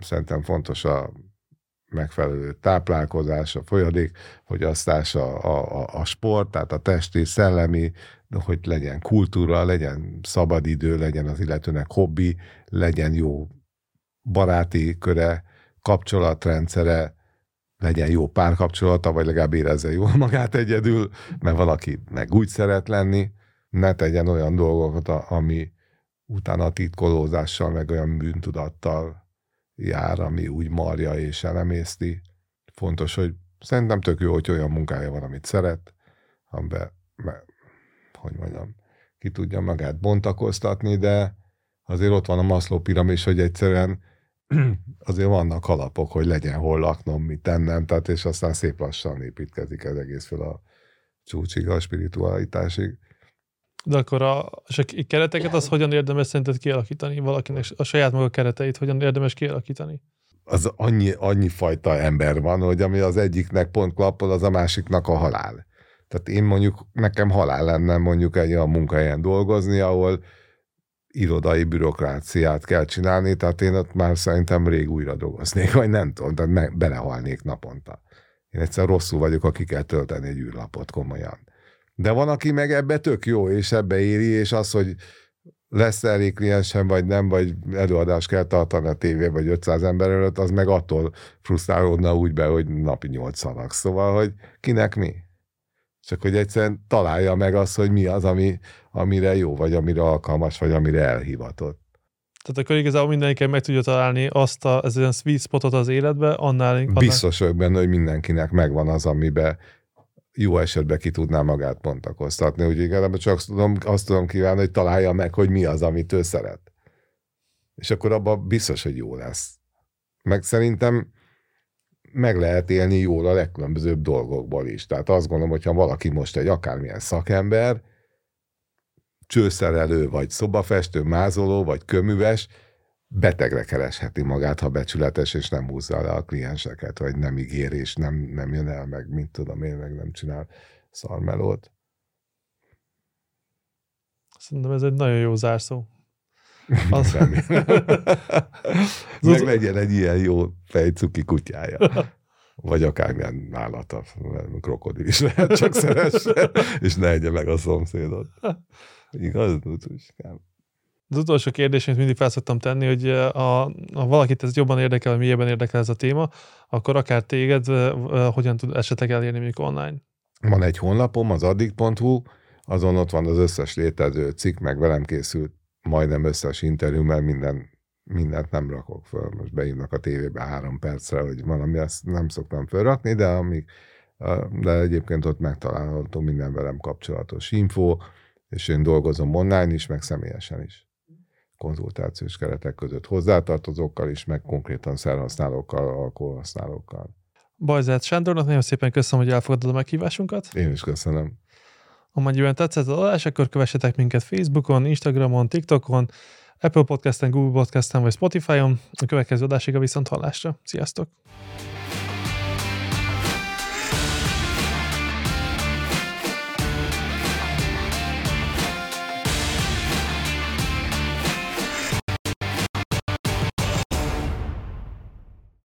Szerintem fontos a megfelelő táplálkozás, a folyadék fogyasztás, a, a, a sport, tehát a testi, szellemi, hogy legyen kultúra, legyen szabadidő, legyen az illetőnek hobbi, legyen jó baráti köre, kapcsolatrendszere, legyen jó párkapcsolata, vagy legalább érezze jól magát egyedül, mert valaki meg úgy szeret lenni, ne tegyen olyan dolgokat, ami utána titkolózással, meg olyan bűntudattal jár, ami úgy marja és elemészti. Fontos, hogy szerintem tök jó, hogy olyan munkája van, amit szeret, amiben, hogy mondjam, ki tudja magát bontakoztatni, de azért ott van a Maszló piramis, hogy egyszerűen azért vannak alapok, hogy legyen hol laknom, mit tennem, tehát és aztán szép lassan építkezik ez egész fel a csúcsig, a spiritualitásig. De akkor a, a kereteket az hogyan érdemes szerinted kialakítani valakinek, a saját maga kereteit hogyan érdemes kialakítani? Az annyi, annyi fajta ember van, hogy ami az egyiknek pont klappol, az a másiknak a halál. Tehát én mondjuk, nekem halál lenne mondjuk egy olyan munkahelyen dolgozni, ahol irodai bürokráciát kell csinálni, tehát én ott már szerintem rég újra dolgoznék, vagy nem tudom, tehát belehalnék naponta. Én egyszer rosszul vagyok, aki kell tölteni egy űrlapot komolyan. De van, aki meg ebbe tök jó, és ebbe éri, és az, hogy lesz elég kliensem, vagy nem, vagy előadást kell tartani a tévé, vagy 500 ember előtt, az meg attól frusztrálódna úgy be, hogy napi 8 szanak. Szóval, hogy kinek mi? Csak hogy egyszerűen találja meg azt, hogy mi az, ami, amire jó, vagy amire alkalmas, vagy amire elhivatott. Tehát akkor igazából mindenki meg tudja találni azt a, ez olyan sweet spotot az életbe, annál... annál... Biztos vagyok benne, hogy mindenkinek megvan az, amiben jó esetben ki tudná magát pontakoztatni. Úgyhogy igazából csak azt tudom, azt tudom kívánni, hogy találja meg, hogy mi az, amit ő szeret. És akkor abban biztos, hogy jó lesz. Meg szerintem meg lehet élni jól a legkülönbözőbb dolgokból is. Tehát azt gondolom, hogyha valaki most egy akármilyen szakember, csőszerelő, vagy szobafestő, mázoló, vagy köműves, betegre keresheti magát, ha becsületes, és nem húzza le a klienseket, vagy nem ígér, és nem, nem jön el, meg mint tudom én, meg nem csinál szarmelót. Szerintem ez egy nagyon jó zárszó. Az... meg legyen egy ilyen jó fejcuki kutyája. Vagy akármilyen állata, krokodil is lehet, csak szeresse, és ne egye meg a szomszédot. Igaz, Tutuskám? Az utolsó kérdés, amit mindig felszoktam tenni, hogy a, ha valakit ez jobban érdekel, vagy mélyebben érdekel ez a téma, akkor akár téged hogyan tud esetleg elérni mondjuk online? Van egy honlapom, az addict.hu, azon ott van az összes létező cikk, meg velem készült majdnem összes interjú, mert minden, mindent nem rakok föl. Most beívnak a tévébe három percre, hogy valami ezt nem szoktam felrakni, de amíg de egyébként ott megtalálható minden velem kapcsolatos info, és én dolgozom online is, meg személyesen is konzultációs keretek között hozzátartozókkal is, meg konkrétan szerhasználókkal, alkoholhasználókkal. Bajzát Sándornak nagyon szépen köszönöm, hogy elfogadod a meghívásunkat. Én is köszönöm. Amennyiben tetszett az adás, akkor kövessetek minket Facebookon, Instagramon, TikTokon, Apple Podcasten, Google Podcasten vagy Spotify-on. A következő adásig a viszont hallásra. Sziasztok!